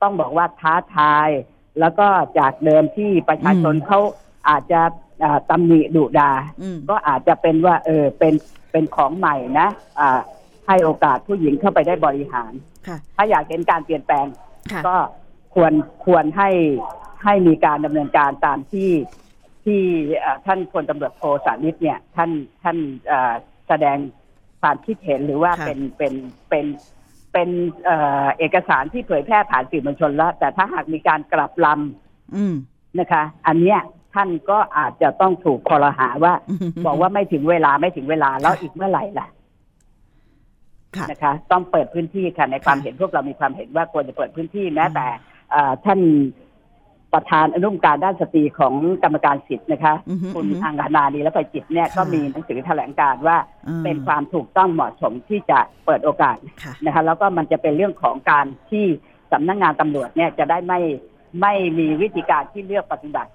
ต้องบอกว่าท้าทาย แล้วก็จากเดิมที่ประชาชนอืมเขาอาจจะอ่าตำหนิดุดาอืมก็อาจจะเป็นว่า เออเป็นเป็นของใหม่นะอ่าให้โอกาสผู้หญิงเข้าไปได้บริหารค่ะถ้าอยากเห็นการเปลี่ยนแปลงค่ะก็ควรควรให้ให้มีการดำเนินการตามที่ที่เอ่อท่านพลตำรวจโทสานิตเนี่ย ท่านท่านเอ่อ แสดงความคิดเห็นหรือว่าค่ะเป็นเป็นเป็นเป็นเอ่อเอกสารที่เผยแพร่ผ่านสื่อมวลชนแล้ว แต่ถ้าหากมีการกลับลอืมำนะคะ อันเนี้ยท่านก็อาจจะต้องถูกคอรหาว่า บอกว่าไม่ถึงเวลาไม่ถึงเวลาแล้วอีกเมื่อไหร่ล่ะค่ะนะคะ ต้องเปิดพื้นที่ค่ะในความค่ะเห็นพวกเรามีความเห็นว่าควรจะเปิดพื้นที่แม้แต่เอ่อท่าน ประธานอนุกรรมการด้านสตรีของกรรมการสิทธิ์นะคะอือฮึคุณอือฮึอังคณาดีและไปจิตเนี่ยค่ะก็มีหนังสือแถลงการว่าอืมเป็นความถูกต้องเหมาะสมที่จะเปิดโอกาสค่ะนะคะแล้วก็มันจะเป็นเรื่องของการที่สำนักงานตำรวจเนี่ยจะได้ไม่ไม่มีวิธีการที่เลือกปฏิบัติ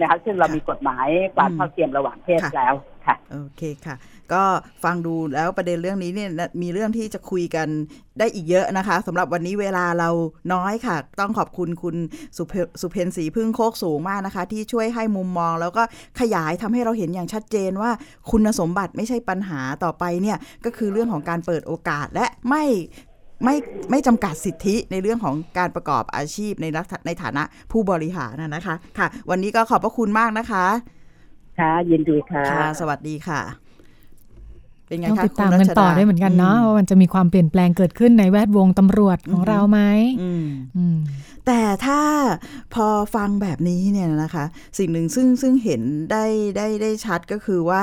นะคะซึ่งเรามีกฎหมายความอืมเท่าเทียมระหว่างเพศค่ะแล้วค่ะโอเคค่ะ ก็ฟังดูแล้วประเด็นเรื่องนี้เนี่ยนะมีเรื่องที่จะคุยกันได้อีกเยอะนะคะสำหรับวันนี้เวลาเราน้อยค่ะ ต้องขอบคุณคุณสุเพสุเพนศรีพึ่งโคกสูงมากนะคะ ที่ช่วยให้มุมมอง แล้วก็ขยายทำให้เราเห็นอย่างชัดเจนว่าคุณสมบัติไม่ใช่ปัญหาต่อไปเนี่ยก็คือเรื่องของการเปิดโอกาสและไม่ไม่ไม่จำกัดสิทธิในเรื่องของการประกอบอาชีพในลักษณะในฐานะผู้บริหารนะนะคะ ค่ะ วันนี้ก็ขอบพระคุณมากนะคะ ค่ะยินดีค่ะค่ะสวัสดีค่ะ เป็นไงต้องคะติดตามคุณกันรัชต่อได้เหมือนกันเนาะว่ามันจะมีความเปลี่ยนแปลงเกิดขึ้นในแวดวงตำรวจของเราไหมอืมอืมแต่ถ้าพอฟังแบบนี้เนี่ยนะคะ สิ่งหนึ่งซึ่งซึ่งเห็นได้ได้ได้ชัดก็คือว่า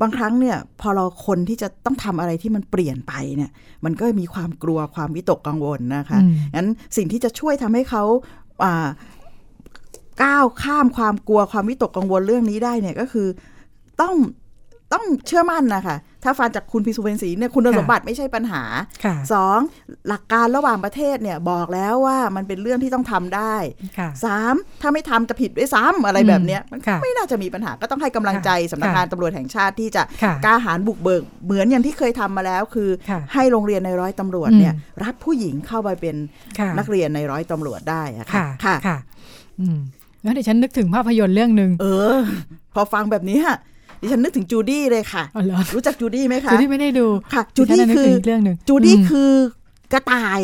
บางครั้งเนี่ยพอเราคนที่จะต้องทำอะไรที่มันเปลี่ยนไปเนี่ย มันก็มีความกลัวความวิตกกังวลนะคะอืมงั้นสิ่งที่จะช่วยทำให้เขาอ่าก้าวข้ามความกลัวความวิตกกังวลเรื่องนี้ได้เนี่ยก็คือต้องต้องเชื่อมั่นนะคะ ถ้าฟังจากคุณพิสุเวนศรีเนี่ยคุณสมบัติไม่ใช่ปัญหาค่ะสองหลักการระหว่างประเทศเนี่ยบอกแล้วว่ามันเป็นเรื่องที่ต้องทำได้ค่ะสามถ้าไม่ทำจะผิดด้วยซ้ำอะไรแบบเนี้ยมันค่ะไม่น่าจะมีปัญหาก็ต้องให้กำลังใจค่ะสำนักงานตำรวจแห่งชาติที่จะค่ะกล้าหาญบุกเบิกเหมือนอย่างที่เคยทำมาแล้ว คือค่ะให้โรงเรียนในร้อยตำรวจเนี่ยอืมรับผู้หญิงเข้าไปเป็นค่ะนักเรียนในร้อยตำรวจได้อะค่ะค่ะค่ะอืมแล้วเดี๋ยวฉันนึกถึงภาพยนตร์เรื่องหนึ่งเออ พอฟังแบบนี้ค่ะ ดิฉันนึกถึงจูดี้เลยค่ะอ๋อเหรอรู้จักจูดี้ไหมคะจูดี้ไม่ได้ดูค่ะ จูดี้ฉันน่ะนึกคือถึงอีกเรื่องหนึ่งจูดี้มคือกระต่าย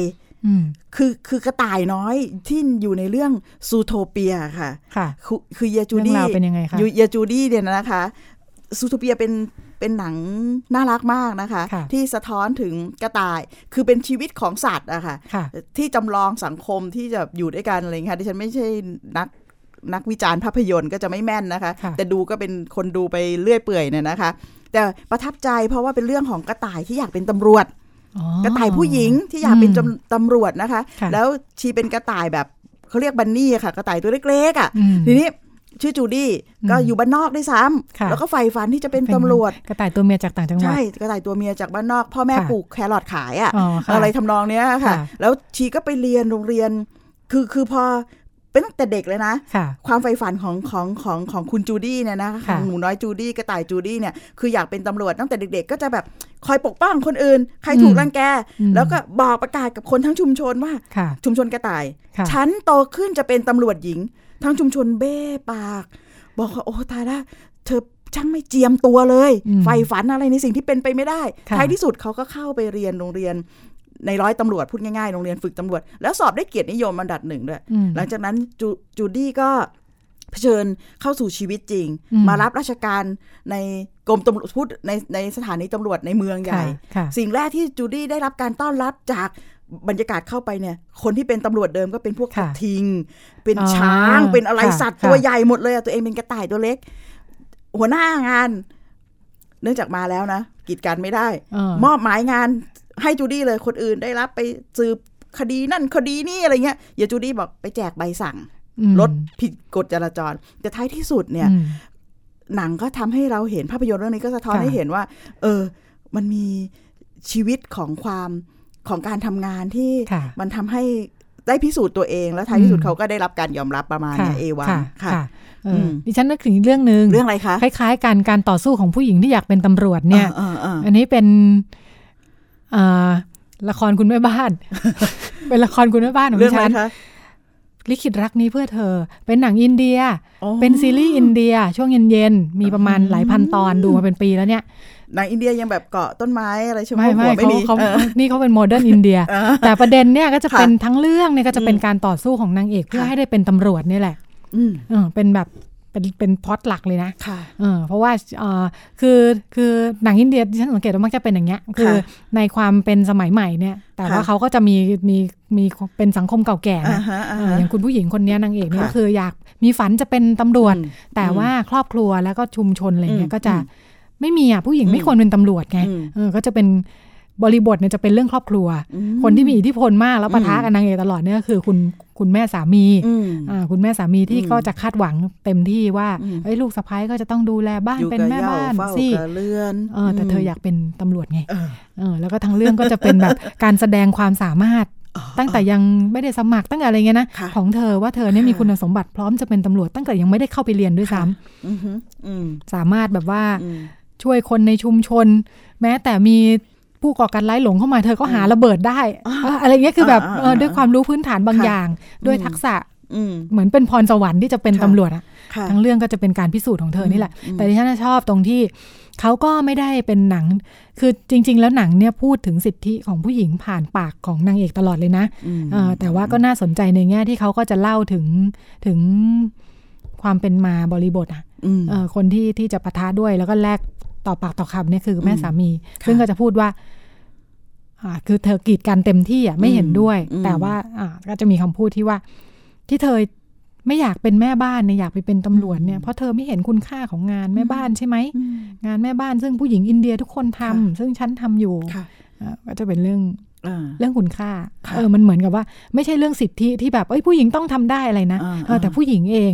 อืมคือคือกระต่ายน้อยที่อยู่ในเรื่อง Zootopia ค่ะ ค่ะ คือคือเยจูเรื่ดี้องราวเป็นยังไงคะเยจูดี้เนี่ยนะคะ Zootopia เป็นเป็นหนังน่ารักมากนะคะค่ะที่สะท้อนถึงกระต่ายคือเป็นชีวิตของสัตว์อะค่ะค่ะที่จำลองสังคมที่จะอยู่ด้วยกันอะไรอย่างเงี้ยค่ะดิฉันไม่ใช่นัก นักวิจารณ์ภาพยนตร์ก็จะไม่แม่นนะคะค่ะแต่ดูก็เป็นคนดูไปเรื่อยเปื่อยเนี่ยนะคะ แต่ประทับใจเพราะว่าเป็นเรื่องของกระต่ายที่อยากเป็นตำรวจอ๋อกระต่ายผู้หญิงที่อยากเป็นอืมตำตำรวจนะคะค่ะแล้วชีเป็นกระต่ายแบบเขาเรียกบันนี่อะค่ะ กระต่ายตัวเล็กๆอะอืมทีนี้ชื่อจูดี้ก็อืมอยู่บ้านนอกด้วยซ้ค่ะำแล้วก็ใฝ่ฝันที่จะเป็นตำรวจ กระต่ายตัวเมียจากต่างจังหวัด ใช่ กระต่ายตัวเมียจากบ้านนอก พ่อแม่ค่ะปลูกแครอทขายอะอ๋อค่ะอะไรทำนองเนี้ยค่ะค่ะ แล้วชีก็ไปเรียนโรงเรียน คือคือพอ เป็นตั้งแต่เด็กเลยนะค่ะความใฝ่ฝันของของของของคุณจูดี้เนี่ยนะขค่ะองหนูน้อยจูดี้กระต่ายจูดี้เนี่ยคืออยากเป็นตำรวจตั้งแต่เด็ก ๆ ก็จะแบบคอยปกป้องคนอื่น ใครถูกรังแกอืมแล้วก็บอกประกาศกับคนทั้งชุมชนว่าค่ะชุมชนกระต่ายค่ะฉันโตขึ้นจะเป็นตำรวจหญิง ทั้งชุมชนเบ้ปาก บอกว่าโอ้ตายละเธอช่างไม่เจียมตัวเลยอืมใฝ่ฝันอะไรในสิ่งที่เป็นไปไม่ได้ค่ะท้ายที่สุดเขาก็เข้าไปเรียนโรงเรียน ในร้อยตำรวจพูดง่ายๆ โรงเรียนฝึกตำรวจ แล้วสอบได้เกียรตินิยมอันดับหนึ่งด้วยอืมหลังจากนั้นจจูดี้ก็เผชิญเข้าสู่ชีวิตจริงอืมมารับราชการในกรมตำรวจพูดในในสถานีตำรวจในเมืองใหญ่ค่ะค่ะสิ่งแรกที่จูดี้ได้รับการต้อนรับจากบรรยากาศเข้าไปเนี่ย คนที่เป็นตำรวจเดิมก็เป็นพวกกค่ะระทิง เป็นอ๋อช้าง เป็นอะไรค่ะสัตว์ค่ะตัวใหญ่หมดเลยอะตัวเองเป็นกระต่ายตัวเล็ก หัวหน้างาน เนื่องจากมาแล้วนะกีดกันไม่ได้เออมอบหมายงาน ให้จูดี้เลยคนอื่นได้รับไปสืบคดีนั่นคดีนี่อะไรเงี้ยอย่าจูดี้บอกไปแจกใบสั่งอืมรถผิดกฎจราจร แต่ท้ายที่สุดเนี่ยอืมหนังก็ทำให้เราเห็นภาพยนตร์เรื่องนี้ก็สะท้อนค่ะให้เห็นว่า เออ มันมีชีวิตของความของการทำงานที่ค่ะมันทำให้ได้พิสูจน์ตัวเอง แล้วท้ายที่สุดอืมเขาก็ได้รับการยอมรับประมาณค่ะเนี่ยเอวันค่ะค่ะค่ะเอออมดิฉันนึกถึงอีกเรื่องหนึ่งเรื่องอะไรคะ คล้ายๆ กันการต่อสู้ของผู้หญิงที่อยากเป็นตำรวจเนี่ยเออเออเอออันนี้เป็นเอ่อ ละครคุณแม่บ้าน เป็นละครคุณแม่บ้านของดิฉันเรื่องอะไรคะลิขิตรักนี้เพื่อเธอ เป็นหนังอินเดียอ๋อเป็นซีรีส์อินเดีย ช่วงเย็นๆ มีประมาณอืมหลายพันตอนดูมาเป็นปีแล้วเนี่ย หนังอินเดียยังแบบเกาะต้นไม้อะไรใช่ไหมไม่ไม่หัวไม่เขามีเขาเออนี่เขาเป็น modern อินเดียเออแต่ประเด็นเนี่ยก็จะค่ะเป็นทั้งเรื่องเนี่ยก็จะเป็นอืมการต่อสู้ของนางเอกเพื่อค่ะให้ได้เป็นตำรวจนี่แหละอืมเออเป็นแบบ เป็นเป็นพล็อตหลักเลยนะค่ะเออเพราะว่าเออคือคือหนังอินเดียที่ฉันสังเกตว่ามักจะเป็นอย่างเงี้ยคือในความเป็นสมัยใหม่เนี่ย แต่ว่าค่ะเขาก็จะมีมีมีเป็นสังคมเก่าแก่อ่านะฮะอ่าเออฮะอย่างคุณผู้หญิงคนเนี้ยนางเอกเนี่ยค่ะก็คืออยากมีฝันจะเป็นตำรวจอืมแต่อืมว่าครอบครัวแล้วก็ชุมชนอะไรเงี้อืยมก็จะอืมไม่มีอะผู้หญิงอืมไม่ควรเป็นตำรวจไงอืมเออก็จะเป็น บริบทเนี่ยจะเป็นเรื่องครอบครัวอืมคนที่มีอิทธิพลมากแล้วปะทะอืมกับนางเอกตลอดเนี่ยก็คือคุณคุณแม่สามีอืมอ่าคุณแม่สามีที่อืมก็จะคาดหวังเต็มที่ว่าอืมเอ้ยลูกสะพ้ายก็จะต้องดูแลบ้านอยู่เป็นกับแม่เหย้าบ้านเฝ้าสิกับเรือนเออแต่เธออยากเป็นตำรวจไงเออเออแล้วก็ทั้งเรื่องก็จะเป็นแบบการแสดงความสามารถอ๋อตั้งแต่ยังไม่ได้สมัครตั้งแต่อะไรเงี้ยนะค่ะของเธอว่าเธอเนี่ยค่ะมีคุณสมบัติพร้อมจะเป็นตำรวจตั้งแต่ยังไม่ได้เข้าไปเรียนด้วยซ้ำอืมฮึอืมสามารถแบบว่าอืมช่วยคนในชุมชน แม้แต่มี ผู้ก่อการร้ายหลงเข้ามาเธอก็หาระเบิดได้เอออะไรเงี้ยคือแบบอ่าอ่าเออด้วยความรู้พื้นฐานบางค่ะอย่าง ด้วยอืมทักษะอืมเหมือนเป็นพรสวรรค์ที่จะเป็นค่ะตำรวจอะค่ะทั้งเรื่องก็จะเป็นการพิสูจน์ของเธอนี่แหละอืมแต่ที่ฉันน่ะชอบตรงที่เขาก็ไม่ได้เป็นหนัง คือจริง ๆ แล้วหนังเนี่ยพูดถึงสิทธิของผู้หญิงผ่านปากของนางเอกตลอดเลยนะอืมเออแต่ว่าก็น่าสนใจในแง่ที่เขาก็จะเล่าถึงถึงความเป็นมาบริบทอะอืมเออคนที่ที่จะปะทะด้วยแล้วก็แลก ต่อปากต่อคำเนี่ยคือแม่อืมสามีค่ะซึ่งก็จะพูดว่าอ่าคือเธอกีดกันเต็มที่อะไม่เห็นด้วยอืมแต่ว่าอ่าก็จะมีคำพูดที่ว่า ที่เธอไม่อยากเป็นแม่บ้านเนี่ยอยากไปเป็นตำรวจเนี่ยเพราะเธอไม่เห็นคุณค่าของงานแม่บ้านใช่ไหมอืมงานแม่บ้านซึ่งผู้หญิงอินเดียทุกคนทำค่ะซึ่งฉันทำอยู่ค่ะอ่าก็จะเป็นเรื่องอ่าเรื่องคุณค่าค่ะเออมันเหมือนกับว่า ไม่ใช่เรื่องสิทธิที่แบบเอ้ยผู้หญิงต้องทำได้อะไรนะอ่าเออแต่ผู้หญิงเอง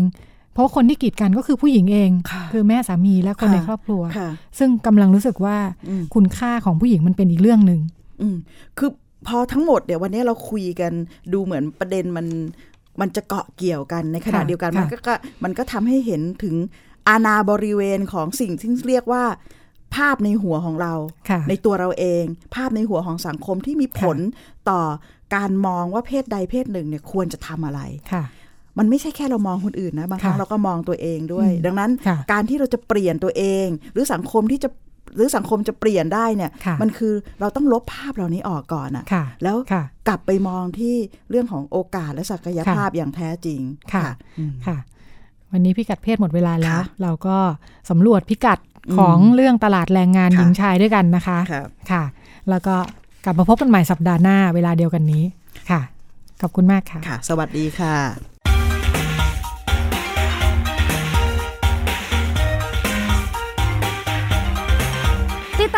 เพราะคนที่กีดกันก็คือผู้หญิงเองค่ะคือแม่สามีและคนค่ะในครอบครัวค่ะซึ่งกำลังรู้สึกว่าอืมคุณค่าของผู้หญิงมันเป็นอีกเรื่องหนึ่งอืมคือพอทั้งหมดเดี๋ยววันนี้เราคุยกันดูเหมือนประเด็นมันมันจะเกาะเกี่ยวกันในขณะค่ะเดียวกันค่ะมันก็ก็มันก็ทำให้เห็นถึงอาณาบริเวณของสิ่งที่เรียกว่า ภาพในหัวของเราค่ะในตัวเราเอง ภาพในหัวของสังคมที่มีผลต่อการมองว่าเพศใดเพศหนึ่งเนี่ยควรจะทำอะไรค่ะ มันไม่ใช่แค่เรามองคนอื่นนะบางครั้งค่ะเราก็มองตัวเองด้วยอืมดังนั้นค่ะการที่เราจะเปลี่ยนตัวเอง หรือสังคมที่จะหรือสังคมจะเปลี่ยนได้เนี่ยค่ะมันคือเราต้องลบภาพเหล่านี้ออกก่อนอะค่ะแล้วค่ะกลับไปมองที่เรื่องของโอกาสและศักยภาพอย่างแท้จริงค่ะอืมค่ะ วันนี้พิกัดเพศหมดเวลาแล้วค่ะเราก็สำรวจพิกัดของเรื่องตลาดแรงงานค่ะหญิงชายด้วยกันนะคะครับค่ะ แล้วก็กลับมาพบกันใหม่สัปดาห์หน้าเวลาเดียวกันนี้ค่ะขอบคุณมากค่ะ ค่ะ สวัสดีค่ะ